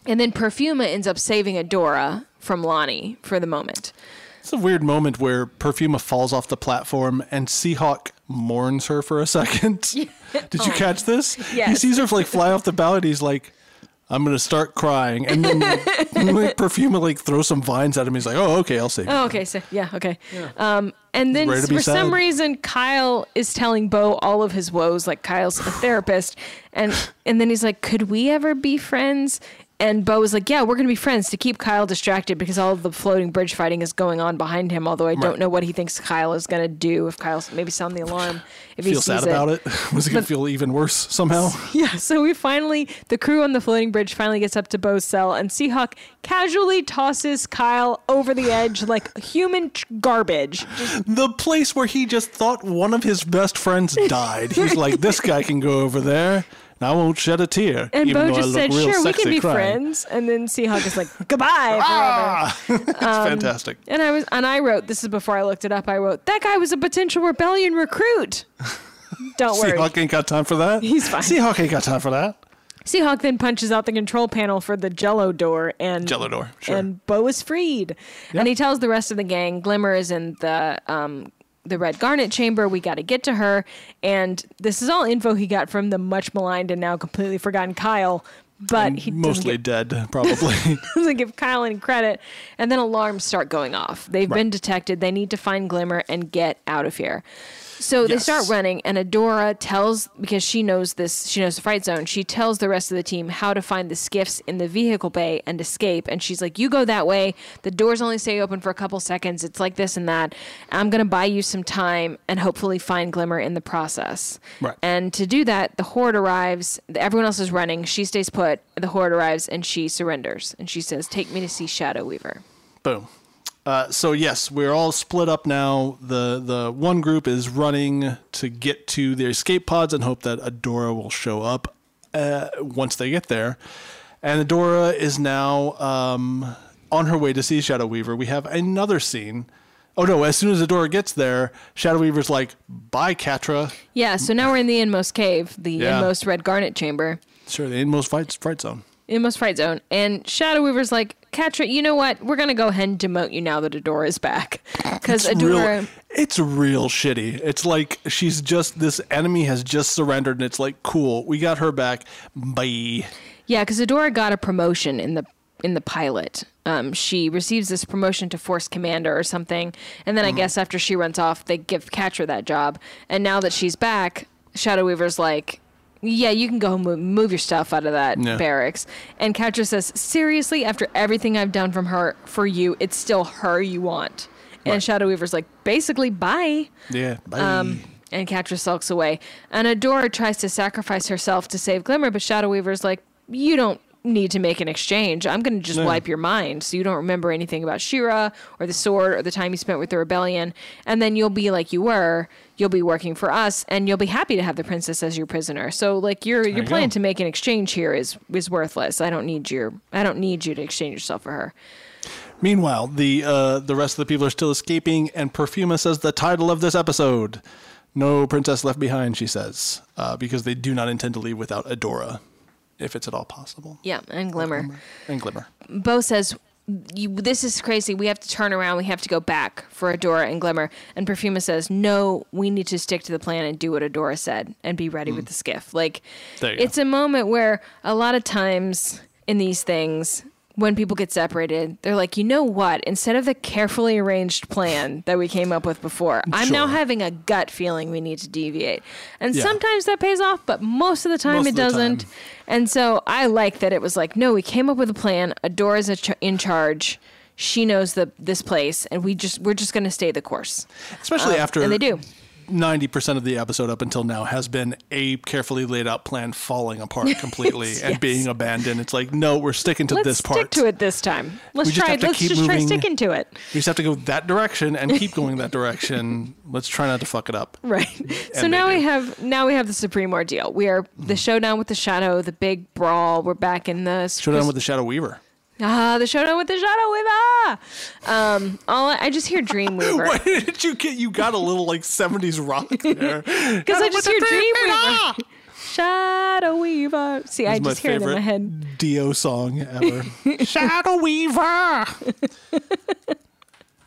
Speaker 1: and then Perfuma ends up saving Adora from Lonnie for the moment.
Speaker 2: It's a weird moment where Perfuma falls off the platform and Seahawk mourns her for a second. *laughs* Did you catch this? He sees her like fly off the balcony. He's like, "I'm gonna start crying," and then *laughs* like, Perfuma like throws some vines at him. He's like, "Oh, okay, I'll save you."
Speaker 1: Oh, okay. So yeah, okay. Um, and then
Speaker 2: Ready to be
Speaker 1: for some reason, Kyle is telling Bow all of his woes. Like Kyle's a therapist, and and then he's like, "Could we ever be friends?" And Bow was like, "Yeah, we're gonna be friends to keep Kyle distracted because all of the floating bridge fighting is going on behind him. Although I don't know what he thinks Kyle is gonna do if Kyle's maybe sound the alarm if he
Speaker 2: Feel
Speaker 1: sees
Speaker 2: sad about it. *laughs* Was he gonna feel even worse somehow? *laughs*
Speaker 1: yeah, so we finally, the crew on the floating bridge finally gets up to Bow's cell, and Seahawk casually tosses Kyle over the edge like human garbage. *laughs*
Speaker 2: the place where he just thought one of his best friends died. He's like, "This guy can go over there." I won't shed a tear.
Speaker 1: And
Speaker 2: Bow
Speaker 1: just said, "Sure, we can be
Speaker 2: crying."
Speaker 1: friends." And then Seahawk is like, *laughs* "Goodbye forever."
Speaker 2: Ah, *laughs* it's
Speaker 1: Um,
Speaker 2: fantastic.
Speaker 1: And I was, and I wrote, "This is before I looked it up." I wrote, "That guy was a potential rebellion recruit." *laughs* Don't worry.
Speaker 2: Seahawk ain't got time for that.
Speaker 1: He's fine.
Speaker 2: Seahawk ain't got time for that.
Speaker 1: Seahawk then punches out the control panel for the Jello door, and
Speaker 2: Jello door, sure.
Speaker 1: and Bow is freed. And he tells the rest of the gang, Glimmer is in the um the Red Garnet chamber. We got to get to her, and this is all info he got from the much maligned and now completely forgotten Kyle. But he
Speaker 2: Mostly
Speaker 1: give,
Speaker 2: dead, probably. *laughs*
Speaker 1: doesn't give Kyle any credit. And then alarms start going off. They've been detected. They need to find Glimmer and get out of here. So they start running, and Adora tells because she knows this, she knows the fright zone. She tells the rest of the team how to find the skiffs in the vehicle bay and escape. And she's like, "You go that way. The doors only stay open for a couple seconds. It's like this and that. I'm gonna buy you some time and hopefully find Glimmer in the process."
Speaker 2: Right.
Speaker 1: And to do that, the horde arrives. Everyone else is running. She stays put. The horde arrives, and she surrenders. And she says, "Take me to see Shadow Weaver."
Speaker 2: Boom. Uh, so yes, we're all split up now. The the one group is running to get to their escape pods and hope that Adora will show up uh, once they get there. And Adora is now um, on her way to see Shadow Weaver. We have another scene. Oh no! As soon as Adora gets there, Shadow Weaver's like, "Bye, Catra."
Speaker 1: Yeah. So now we're in the inmost cave, the
Speaker 2: Yeah.
Speaker 1: inmost red garnet chamber.
Speaker 2: Sure, the inmost fight fright zone.
Speaker 1: Inmost Fright Zone. And Shadow Weaver's like, Catra, you know what? We're going to go ahead and demote you now that Adora is back. Because Adora.
Speaker 2: real, it's real shitty. It's like she's just this enemy has just surrendered, and it's like, cool, we got her back. Bye.
Speaker 1: Yeah, because Adora got a promotion in the in the pilot. Um, she receives this promotion to Force Commander or something, and then I guess after she runs off, they give Catra that job. And now that she's back, Shadow Weaver's like, "Yeah, you can go move, move your stuff out of that
Speaker 2: Yeah.
Speaker 1: barracks." And Catra says, "Seriously, after everything I've done from her for you, it's still her you want." And
Speaker 2: Right.
Speaker 1: Shadow Weaver's like, "Basically, bye."
Speaker 2: Yeah. Bye.
Speaker 1: Um, and Catra sulks away. And Adora tries to sacrifice herself to save Glimmer, but Shadow Weaver's like, you don't need to make an exchange. I'm going to just
Speaker 2: No.
Speaker 1: wipe your mind so you don't remember anything about She-Ra or the sword or the time you spent with the rebellion. And then you'll be like you were. You'll be working for us and you'll be happy to have the princess as your prisoner. So like your your
Speaker 2: you
Speaker 1: plan
Speaker 2: go.
Speaker 1: to make an exchange here is is worthless. I don't need your I don't need you to exchange yourself for her.
Speaker 2: Meanwhile, the uh, the rest of the people are still escaping, and Perfuma says the title of this episode: "No Princess Left Behind." She says uh, because they do not intend to leave without Adora, if it's at all possible.
Speaker 1: Yeah, and Glimmer.
Speaker 2: And Glimmer.
Speaker 1: Bow says, "This is crazy. We have to turn around. We have to go back for Adora and Glimmer." And Perfuma says, "No, we need to stick to the plan and do what Adora said and be ready with the skiff." Like,
Speaker 2: Mm. You go.
Speaker 1: it's a moment where a lot of times in these things. When people get separated, they're like, you know what? Instead of the carefully arranged plan that we came up with before, I'm now having a gut feeling we need to deviate. And
Speaker 2: Yeah.
Speaker 1: sometimes that pays off, but most of the time
Speaker 2: Most
Speaker 1: it
Speaker 2: the
Speaker 1: doesn't.
Speaker 2: time.
Speaker 1: And so I like that it was like, no, we came up with a plan. Adora's a ch- in charge. She knows the this place, and we just we're just going to stay the course.
Speaker 2: Especially
Speaker 1: Uh,
Speaker 2: after
Speaker 1: and they do.
Speaker 2: 90% of the episode up until now has been a carefully laid out plan falling apart *laughs* completely
Speaker 1: Yes,
Speaker 2: and being abandoned. It's like, no, we're sticking to
Speaker 1: Let's
Speaker 2: this part.
Speaker 1: stick to it this time. Let's try. Let's just try sticking to it.
Speaker 2: We just have to go that direction and keep going that direction. Let's try not to fuck it up. *laughs*
Speaker 1: Right. So now we have now we have the supreme ordeal. We are the mm-hmm. showdown with the shadow, the big brawl. We're back in the
Speaker 2: Showdown with the Shadow Weaver.
Speaker 1: Ah the showdown with the shadow weaver. Um, all I, I just hear Dreamweaver *laughs*
Speaker 2: Why did you get? You got a little like '70s rock there. *laughs*
Speaker 1: because I just hear Dreamweaver. Shadow Weaver. See, I just hear it in my head.
Speaker 2: Dio song ever. *laughs* Shadow Weaver.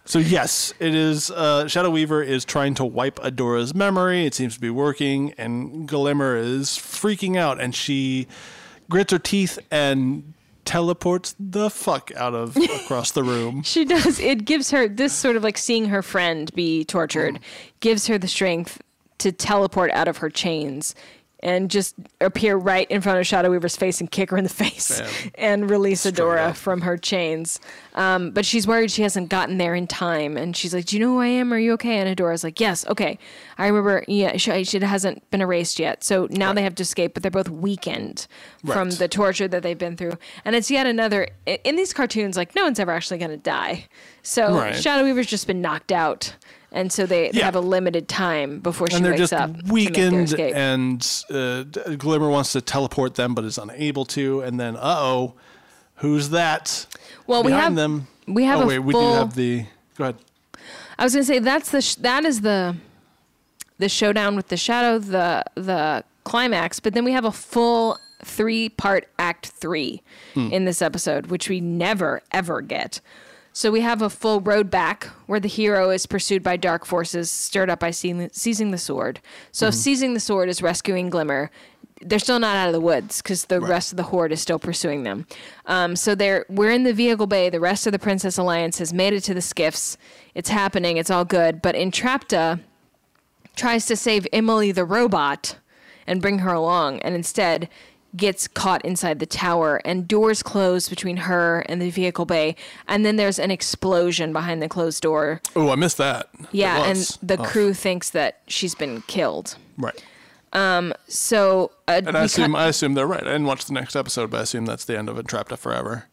Speaker 2: so yes, it is. Uh, Shadow Weaver is trying to wipe Adora's memory. It seems to be working, and Glimmer is freaking out, and she grits her teeth and teleports the fuck out of *laughs* across the room.
Speaker 1: She does. It gives her this sort of like seeing her friend be tortured
Speaker 2: Mm.
Speaker 1: gives her the strength to teleport out of her chains and just appear right in front of Shadow Weaver's face and kick her in the *laughs* face and release Adora
Speaker 2: up.
Speaker 1: from her chains. Um, but she's worried she hasn't gotten there in time. And she's like, Do you know who I am? Are you okay? And Adora's like, Yes, okay. I remember, yeah, she, she hasn't been erased yet. So now they have to escape, but they're both weakened from the torture that they've been through. And it's yet another, in these cartoons, like, no one's ever actually going to die. So
Speaker 2: Right.
Speaker 1: Shadow Weaver's just been knocked out. And so they, they
Speaker 2: Yeah.
Speaker 1: have a limited time before she
Speaker 2: and they're
Speaker 1: wakes
Speaker 2: just
Speaker 1: up. to make their
Speaker 2: weakened and uh, glimmer wants to teleport them but is unable to and then uh-oh who's that
Speaker 1: Well, we
Speaker 2: behind
Speaker 1: have-
Speaker 2: them
Speaker 1: we have
Speaker 2: oh
Speaker 1: a
Speaker 2: wait we do have the go ahead
Speaker 1: I was gonna say that's the sh- that is the the showdown with the shadow, the the climax. But then we have a full three part act three in this episode, which we never ever get. So we have a full road back where the hero is pursued by dark forces stirred up by seizing, seizing the sword. So if seizing the sword is rescuing Glimmer, they're still not out of the woods because the rest of the horde is still pursuing them. Um, so they're we're in the vehicle bay. The rest of the Princess Alliance has made it to the skiffs. It's happening. It's all good. But Entrapta tries to save Emily the robot and bring her along, and instead gets caught inside the tower and doors close between her and the vehicle bay and then there's an explosion behind the closed door.
Speaker 2: Oh i missed that.
Speaker 1: Yeah and the
Speaker 2: Oh,
Speaker 1: crew thinks that she's been killed.
Speaker 2: Right.
Speaker 1: Um so uh,
Speaker 2: and i assume
Speaker 1: cut-
Speaker 2: i assume they're right. I didn't watch the next episode but i assume that's the end of entrapta forever.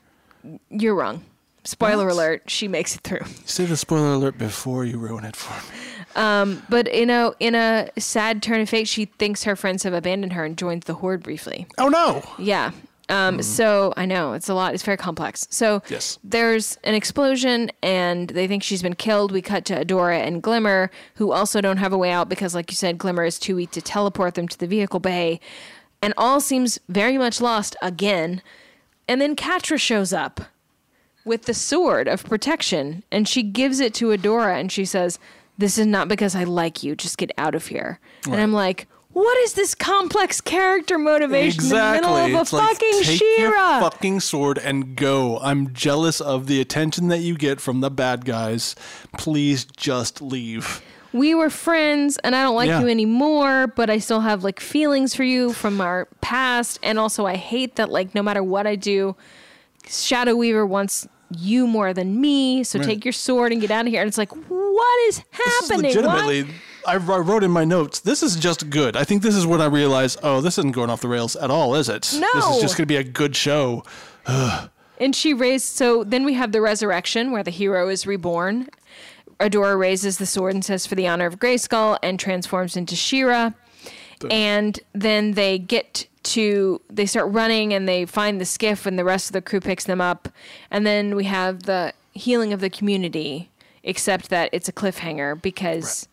Speaker 1: You're wrong. Spoiler
Speaker 2: What?
Speaker 1: alert, she makes it through.
Speaker 2: say the spoiler alert before you ruin it for me *laughs*
Speaker 1: But in a in a sad turn of fate, she thinks her friends have abandoned her and joins the horde briefly.
Speaker 2: oh no
Speaker 1: Yeah. Um, So I know it's a lot. It's very complex. So
Speaker 2: Yes.
Speaker 1: there's an explosion, and they think she's been killed. We cut to Adora and Glimmer, who also don't have a way out because, like you said, Glimmer is too weak to teleport them to the vehicle bay, and all seems very much lost again. And then Catra shows up with the sword of protection, and she gives it to Adora, and she says, "This is not because I like you. Just get out of here." And I'm like. What is this complex character motivation
Speaker 2: Exactly.
Speaker 1: in the middle of a
Speaker 2: like,
Speaker 1: fucking
Speaker 2: take
Speaker 1: She-Ra?
Speaker 2: your fucking sword and go. I'm jealous of the attention that you get from the bad guys. Please just leave.
Speaker 1: we were friends and I don't like
Speaker 2: Yeah.
Speaker 1: you anymore, but I still have like feelings for you from our past. And also, I hate that, like, no matter what I do, Shadow Weaver wants you more than me. So
Speaker 2: Right.
Speaker 1: take your sword and get out of here. And it's like, what is
Speaker 2: This is
Speaker 1: happening? What?
Speaker 2: legitimately. I, I wrote in my notes. This is just good. I think this is when I realized. Oh, this isn't going off the rails at all, is it?
Speaker 1: No.
Speaker 2: This is just going to be a good show. *sighs*
Speaker 1: And she raised. So then we have the resurrection where the hero is reborn. Adora raises the sword and says, "For the honor of Grayskull," and transforms into She-Ra. And then they get to they start running and they find the skiff and the rest of the crew picks them up. And then we have the healing of the community, except that it's a cliffhanger because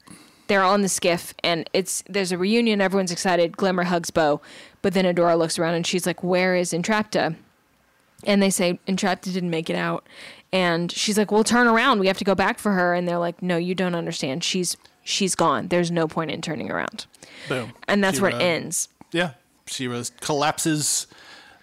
Speaker 1: they're on the skiff and it's there's a reunion. Everyone's excited. Glimmer hugs Bow, but then Adora looks around and she's like, "Where is Entrapta?" and they say Entrapta didn't make it out. And she's like, "Well, turn around. We have to go back for her." And they're like, "No, you don't understand. She's she's gone. There's no point in turning around."
Speaker 2: Boom.
Speaker 1: And that's where it ends.
Speaker 2: Yeah, She-Ra collapses.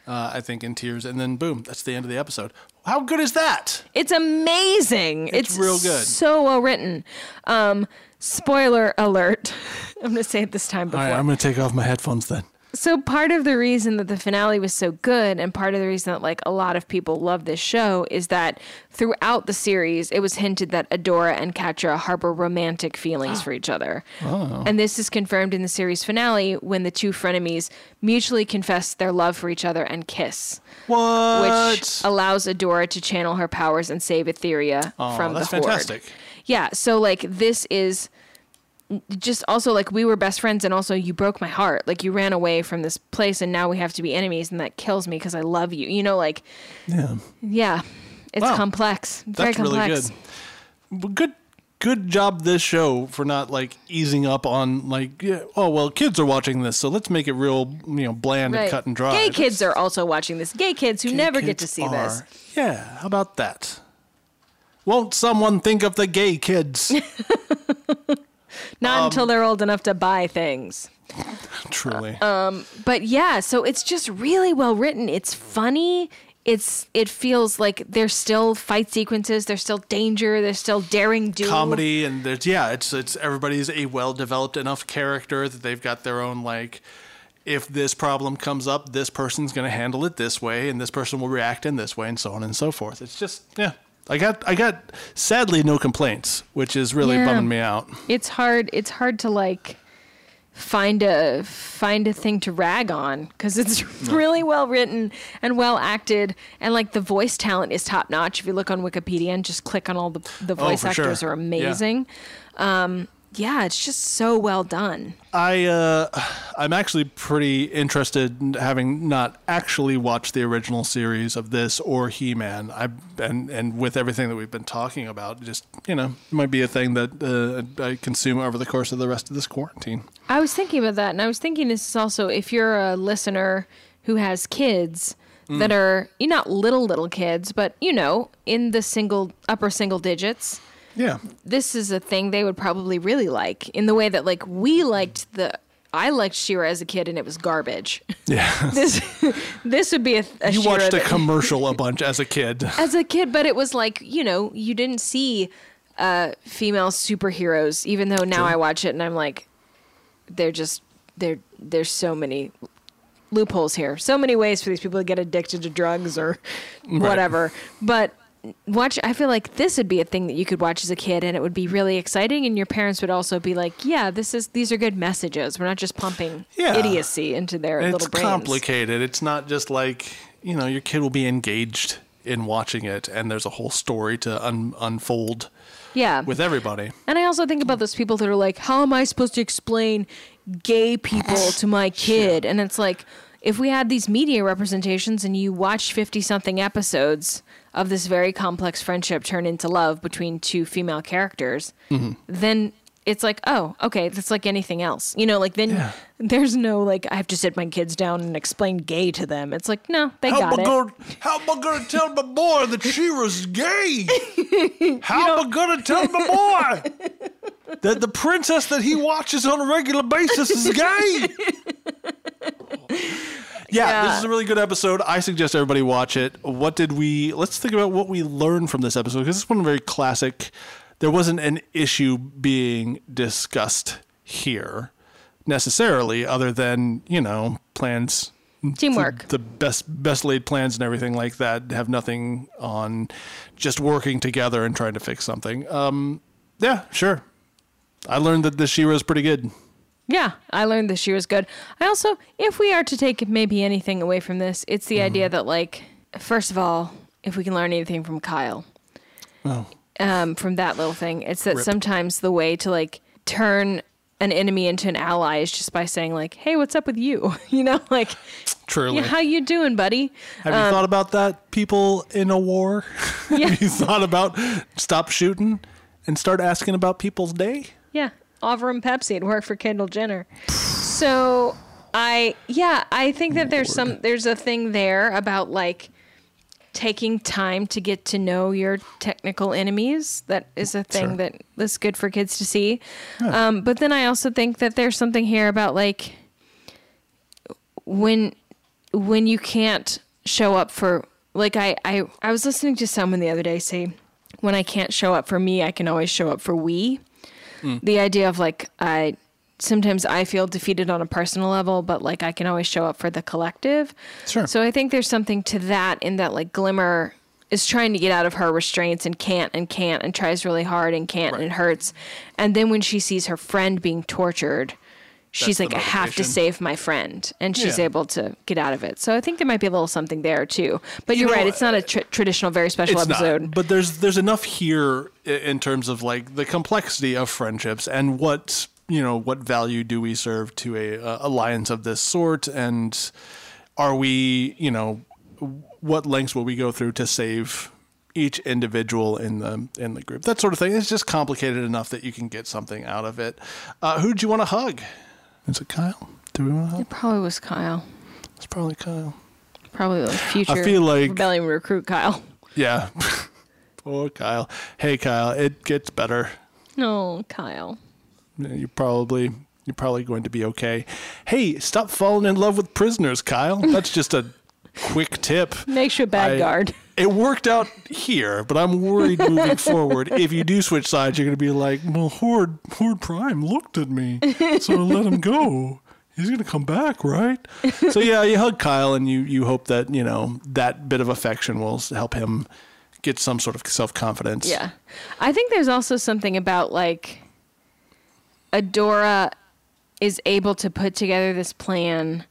Speaker 2: Uh, I think in tears, and then boom, that's the end of the episode. How good is that?
Speaker 1: It's amazing.
Speaker 2: It's real good.
Speaker 1: So well written. Um, spoiler alert. *laughs* I'm going to say it this time before.
Speaker 2: right, I'm going to take off my headphones then.
Speaker 1: So part of the reason that the finale was so good and part of the reason that like a lot of people love this show is that throughout the series it was hinted that Adora and Catra harbor romantic feelings for each other. Oh. And this is confirmed in the series finale when the two frenemies mutually confess their love for each other and kiss,
Speaker 2: What?
Speaker 1: which allows Adora to channel her powers and save Etheria
Speaker 2: oh,
Speaker 1: from
Speaker 2: that's
Speaker 1: the horde.
Speaker 2: fantastic.
Speaker 1: Yeah, so like this is just also like we were best friends and also you broke my heart. Like you ran away from this place and now we have to be enemies and that kills me because I love you. You know like
Speaker 2: Yeah.
Speaker 1: yeah. It's
Speaker 2: Wow.
Speaker 1: complex. Very
Speaker 2: That's really
Speaker 1: complex.
Speaker 2: good. Good good job this show for not like easing up on like yeah, oh well kids are watching this so let's make it real you know bland and cut and dry.
Speaker 1: Gay kids are also watching this. Gay kids who
Speaker 2: Gay
Speaker 1: never get to
Speaker 2: kids
Speaker 1: see this.
Speaker 2: Yeah, how about that? Won't someone think of the gay kids? *laughs*
Speaker 1: Not
Speaker 2: Um,
Speaker 1: until they're old enough to buy things.
Speaker 2: Truly.
Speaker 1: Uh, But yeah, so it's just really well written. It's funny. It's it feels like there's still fight sequences, there's still danger, there's still daring do.
Speaker 2: comedy and there's yeah it's it's everybody's a well developed enough character that they've got their own like if this problem comes up this person's going to handle it this way and this person will react in this way and so on and so forth it's just yeah i got i got sadly no complaints which is really
Speaker 1: Yeah.
Speaker 2: bumming me out
Speaker 1: it's hard it's hard to like find a find a thing to rag on because it's *laughs* really well written and well acted and like the voice talent is top notch if you look on wikipedia and just click on all the the voice
Speaker 2: Oh, for sure.
Speaker 1: actors are
Speaker 2: Yeah.
Speaker 1: amazing um yeah it's just so well done
Speaker 2: I uh, I'm actually pretty interested in having not actually watched the original series of this or He-Man. I and and with everything that we've been talking about, just you know, it might be a thing that uh, I consume over the course of the rest of this quarantine.
Speaker 1: i was thinking about that and i was thinking this is also if you're a listener who has kids
Speaker 2: Mm.
Speaker 1: that are you not little little kids but you know in the single upper single digits
Speaker 2: Yeah,
Speaker 1: this is a thing they would probably really like in the way that like we liked the I liked She-Ra as a kid and it was garbage.
Speaker 2: yeah. *laughs*
Speaker 1: This this would be a, a
Speaker 2: you
Speaker 1: She-Ra
Speaker 2: watched a commercial a bunch as a kid. *laughs*
Speaker 1: as a kid, but it was like you know you didn't see uh, female superheroes. Even though now I watch it and I'm like, they're just there. There's so many loopholes here, so many ways for these people to get addicted to drugs or whatever. But watch, I feel like this would be a thing that you could watch as a kid, and it would be really exciting. And your parents would also be like, "Yeah, this is these are good messages. We're not just pumping
Speaker 2: Yeah.
Speaker 1: idiocy into their
Speaker 2: it's
Speaker 1: little brains."
Speaker 2: It's complicated. It's not just like you know your kid will be engaged in watching it, and there's a whole story to un- unfold
Speaker 1: Yeah,
Speaker 2: with everybody.
Speaker 1: And I also think about those people that are like, how am I supposed to explain gay people to my kid? And it's like, if we had these media representations and you watched 50 something episodes of this very complex friendship turn into love between two female characters, then it's like, oh, okay, that's like anything else. You know, like then
Speaker 2: Yeah.
Speaker 1: there's no like, I have to sit my kids down and explain gay to them. It's like, no, they
Speaker 2: How
Speaker 1: got
Speaker 2: am I
Speaker 1: it.
Speaker 2: gonna, how am I gonna tell my boy that she was gay? *laughs* How am I gonna tell my boy *laughs* that the princess that he watches on a regular basis is gay? *laughs* Yeah, this is a really good episode. I suggest everybody watch it. What did we? Let's think about what we learned from this episode because this one very classic. There wasn't an issue being discussed here necessarily, other than you know plans
Speaker 1: Teamwork.
Speaker 2: the, the best best laid plans and everything like that have nothing on just working together and trying to fix something. Um, yeah, sure. I learned that the She-Ra is pretty good.
Speaker 1: Yeah, I learned this year was good. I also, if we are to take maybe anything away from this, it's the
Speaker 2: Mm-hmm.
Speaker 1: idea that, like, first of all, if we can learn anything from Kyle,
Speaker 2: Oh,
Speaker 1: um, from that little thing, it's that
Speaker 2: Rip.
Speaker 1: sometimes the way to like turn an enemy into an ally is just by saying like, "Hey, what's up with you?" *laughs* you know, like,
Speaker 2: truly.
Speaker 1: yeah, how you doing, buddy?
Speaker 2: Have you thought about that? People in a war. *laughs*
Speaker 1: Yeah.
Speaker 2: Have you thought about stop shooting and start asking about people's day?
Speaker 1: Yeah, offer him Pepsi. It worked for Kendall Jenner. So I, yeah, I think that there's some, there's a thing there about like taking time to get to know your technical enemies. That is a thing
Speaker 2: Sure.
Speaker 1: that is good for kids to see. Um, but then I also think that there's something here about like when when you can't show up for like I, I I was listening to someone the other day say when I can't show up for me, I can always show up for we. Mm. The idea of like I sometimes I feel defeated on a personal level, but like I can always show up for the collective.
Speaker 2: Sure.
Speaker 1: So I think there's something to that in that like Glimmer is trying to get out of her restraints and can't and can't and tries really hard and can't and it hurts. And then when she sees her friend being tortured, she's like, I have to save my friend. And she's
Speaker 2: Yeah.
Speaker 1: able to get out of it. So I think there might be a little something there too. But you're
Speaker 2: know,
Speaker 1: right. It's not a tr- traditional, very special episode.
Speaker 2: not. But there's there's enough here in terms of like the complexity of friendships and what you know what value do we serve to a, uh alliance of this sort and are we you know what lengths will we go through to save each individual in the in the group that sort of thing it's just complicated enough that you can get something out of it uh, who do you want to hug is it Kyle do we want to
Speaker 1: it probably was Kyle.
Speaker 2: it's probably Kyle
Speaker 1: Probably the future I
Speaker 2: feel like-
Speaker 1: rebellion recruit Kyle.
Speaker 2: yeah *laughs* poor Kyle hey Kyle it gets better
Speaker 1: No, Kyle.
Speaker 2: you're probably you're probably going to be okay. Hey, stop falling in love with prisoners, Kyle. That's just a quick tip. *laughs*
Speaker 1: Makes you a bad
Speaker 2: I-
Speaker 1: guard.
Speaker 2: It worked out here, but I'm worried moving *laughs* forward. If you do switch sides, you're going to be like, "Well, Horde Horde Prime looked at me, so I let him go. He's going to come back, right?" So yeah, you hug Kyle, and you you hope that you know that bit of affection will help him get some sort of self confidence.
Speaker 1: Yeah. I think there's also something about like Adora is able to put together this plan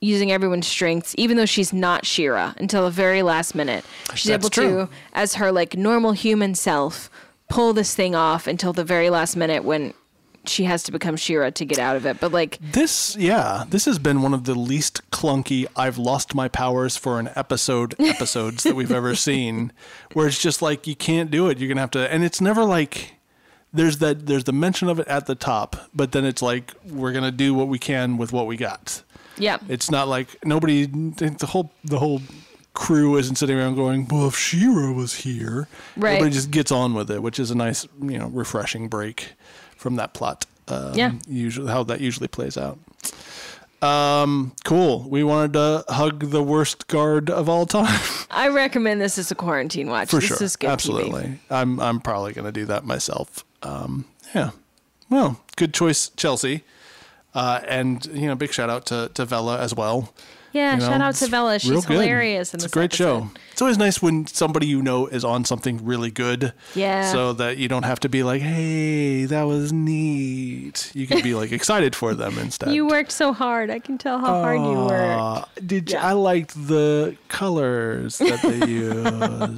Speaker 1: using everyone's strengths, even though she's not She-Ra until the very last minute. She's
Speaker 2: That's
Speaker 1: able
Speaker 2: true.
Speaker 1: to, as her like normal human self, pull this thing off until the very last minute when she has to become She-Ra to get out of it. But like
Speaker 2: This, yeah, this has been one of the least clunky I've lost my powers for an episode episodes that we've ever *laughs* seen, where it's just like you can't do it. You're gonna have to, and it's never like there's that there's the mention of it at the top, but then it's like we're gonna do what we can with what we got.
Speaker 1: Yeah.
Speaker 2: It's not like nobody, the whole the whole crew isn't sitting around going, "Well, if She-Ra was here,"
Speaker 1: Right.
Speaker 2: Everybody just gets on with it, which is a nice, you know, refreshing break from that plot. Um,
Speaker 1: Yeah.
Speaker 2: usually how that usually plays out. Um, cool. We wanted to hug the worst guard of all time *laughs*
Speaker 1: I recommend this as a quarantine watch.
Speaker 2: for
Speaker 1: this
Speaker 2: sure.
Speaker 1: is good TV.
Speaker 2: Absolutely. I'm I'm probably going to do that myself. Um, yeah. Well, good choice, Chelsea. Uh, and you know, big shout out to to Vella as well.
Speaker 1: Yeah,
Speaker 2: You know,
Speaker 1: shout out to
Speaker 2: real
Speaker 1: She's hilarious in
Speaker 2: It's a great
Speaker 1: episode.
Speaker 2: show. It's always nice when somebody you know is on something really good.
Speaker 1: Yeah.
Speaker 2: So that you don't have to be like, "Hey, that was neat." You can be like excited for them instead.
Speaker 1: You worked so hard. I can tell how hard you worked.
Speaker 2: Uh, did you, I liked the colors that they *laughs*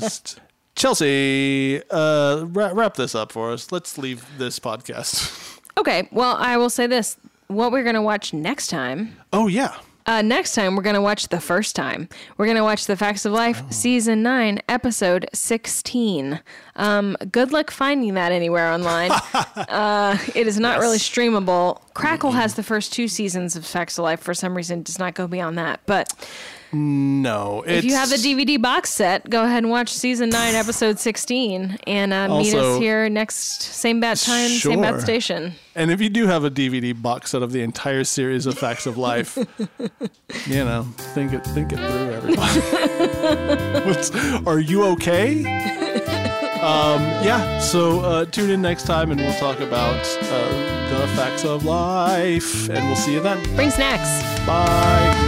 Speaker 2: used. Chelsea, uh, wrap, wrap this up for us. Let's leave this podcast.
Speaker 1: Okay, well, I will say this. What we're going to watch next time,
Speaker 2: Oh yeah,
Speaker 1: uh, next time, we're going to watch the first time. We're going to watch The Facts of Life,
Speaker 2: Oh.
Speaker 1: Season 9, Episode 16. Um, good luck finding that anywhere online. *laughs* uh, it is not really streamable. Crackle has the first two seasons of Facts of Life. For some reason, does not go beyond that. But
Speaker 2: no.
Speaker 1: if you have the DVD box set, go ahead and watch Season 9, Episode 16. And uh, meet us here next, same bat time, same bat station.
Speaker 2: And if you do have a DVD box set of the entire series of Facts of Life, *laughs* you know, think it think it through, everybody. *laughs* Are you okay? Um, yeah. So uh, tune in next time, and we'll talk about uh, the facts of life, and we'll see you then.
Speaker 1: Bring snacks.
Speaker 2: Bye.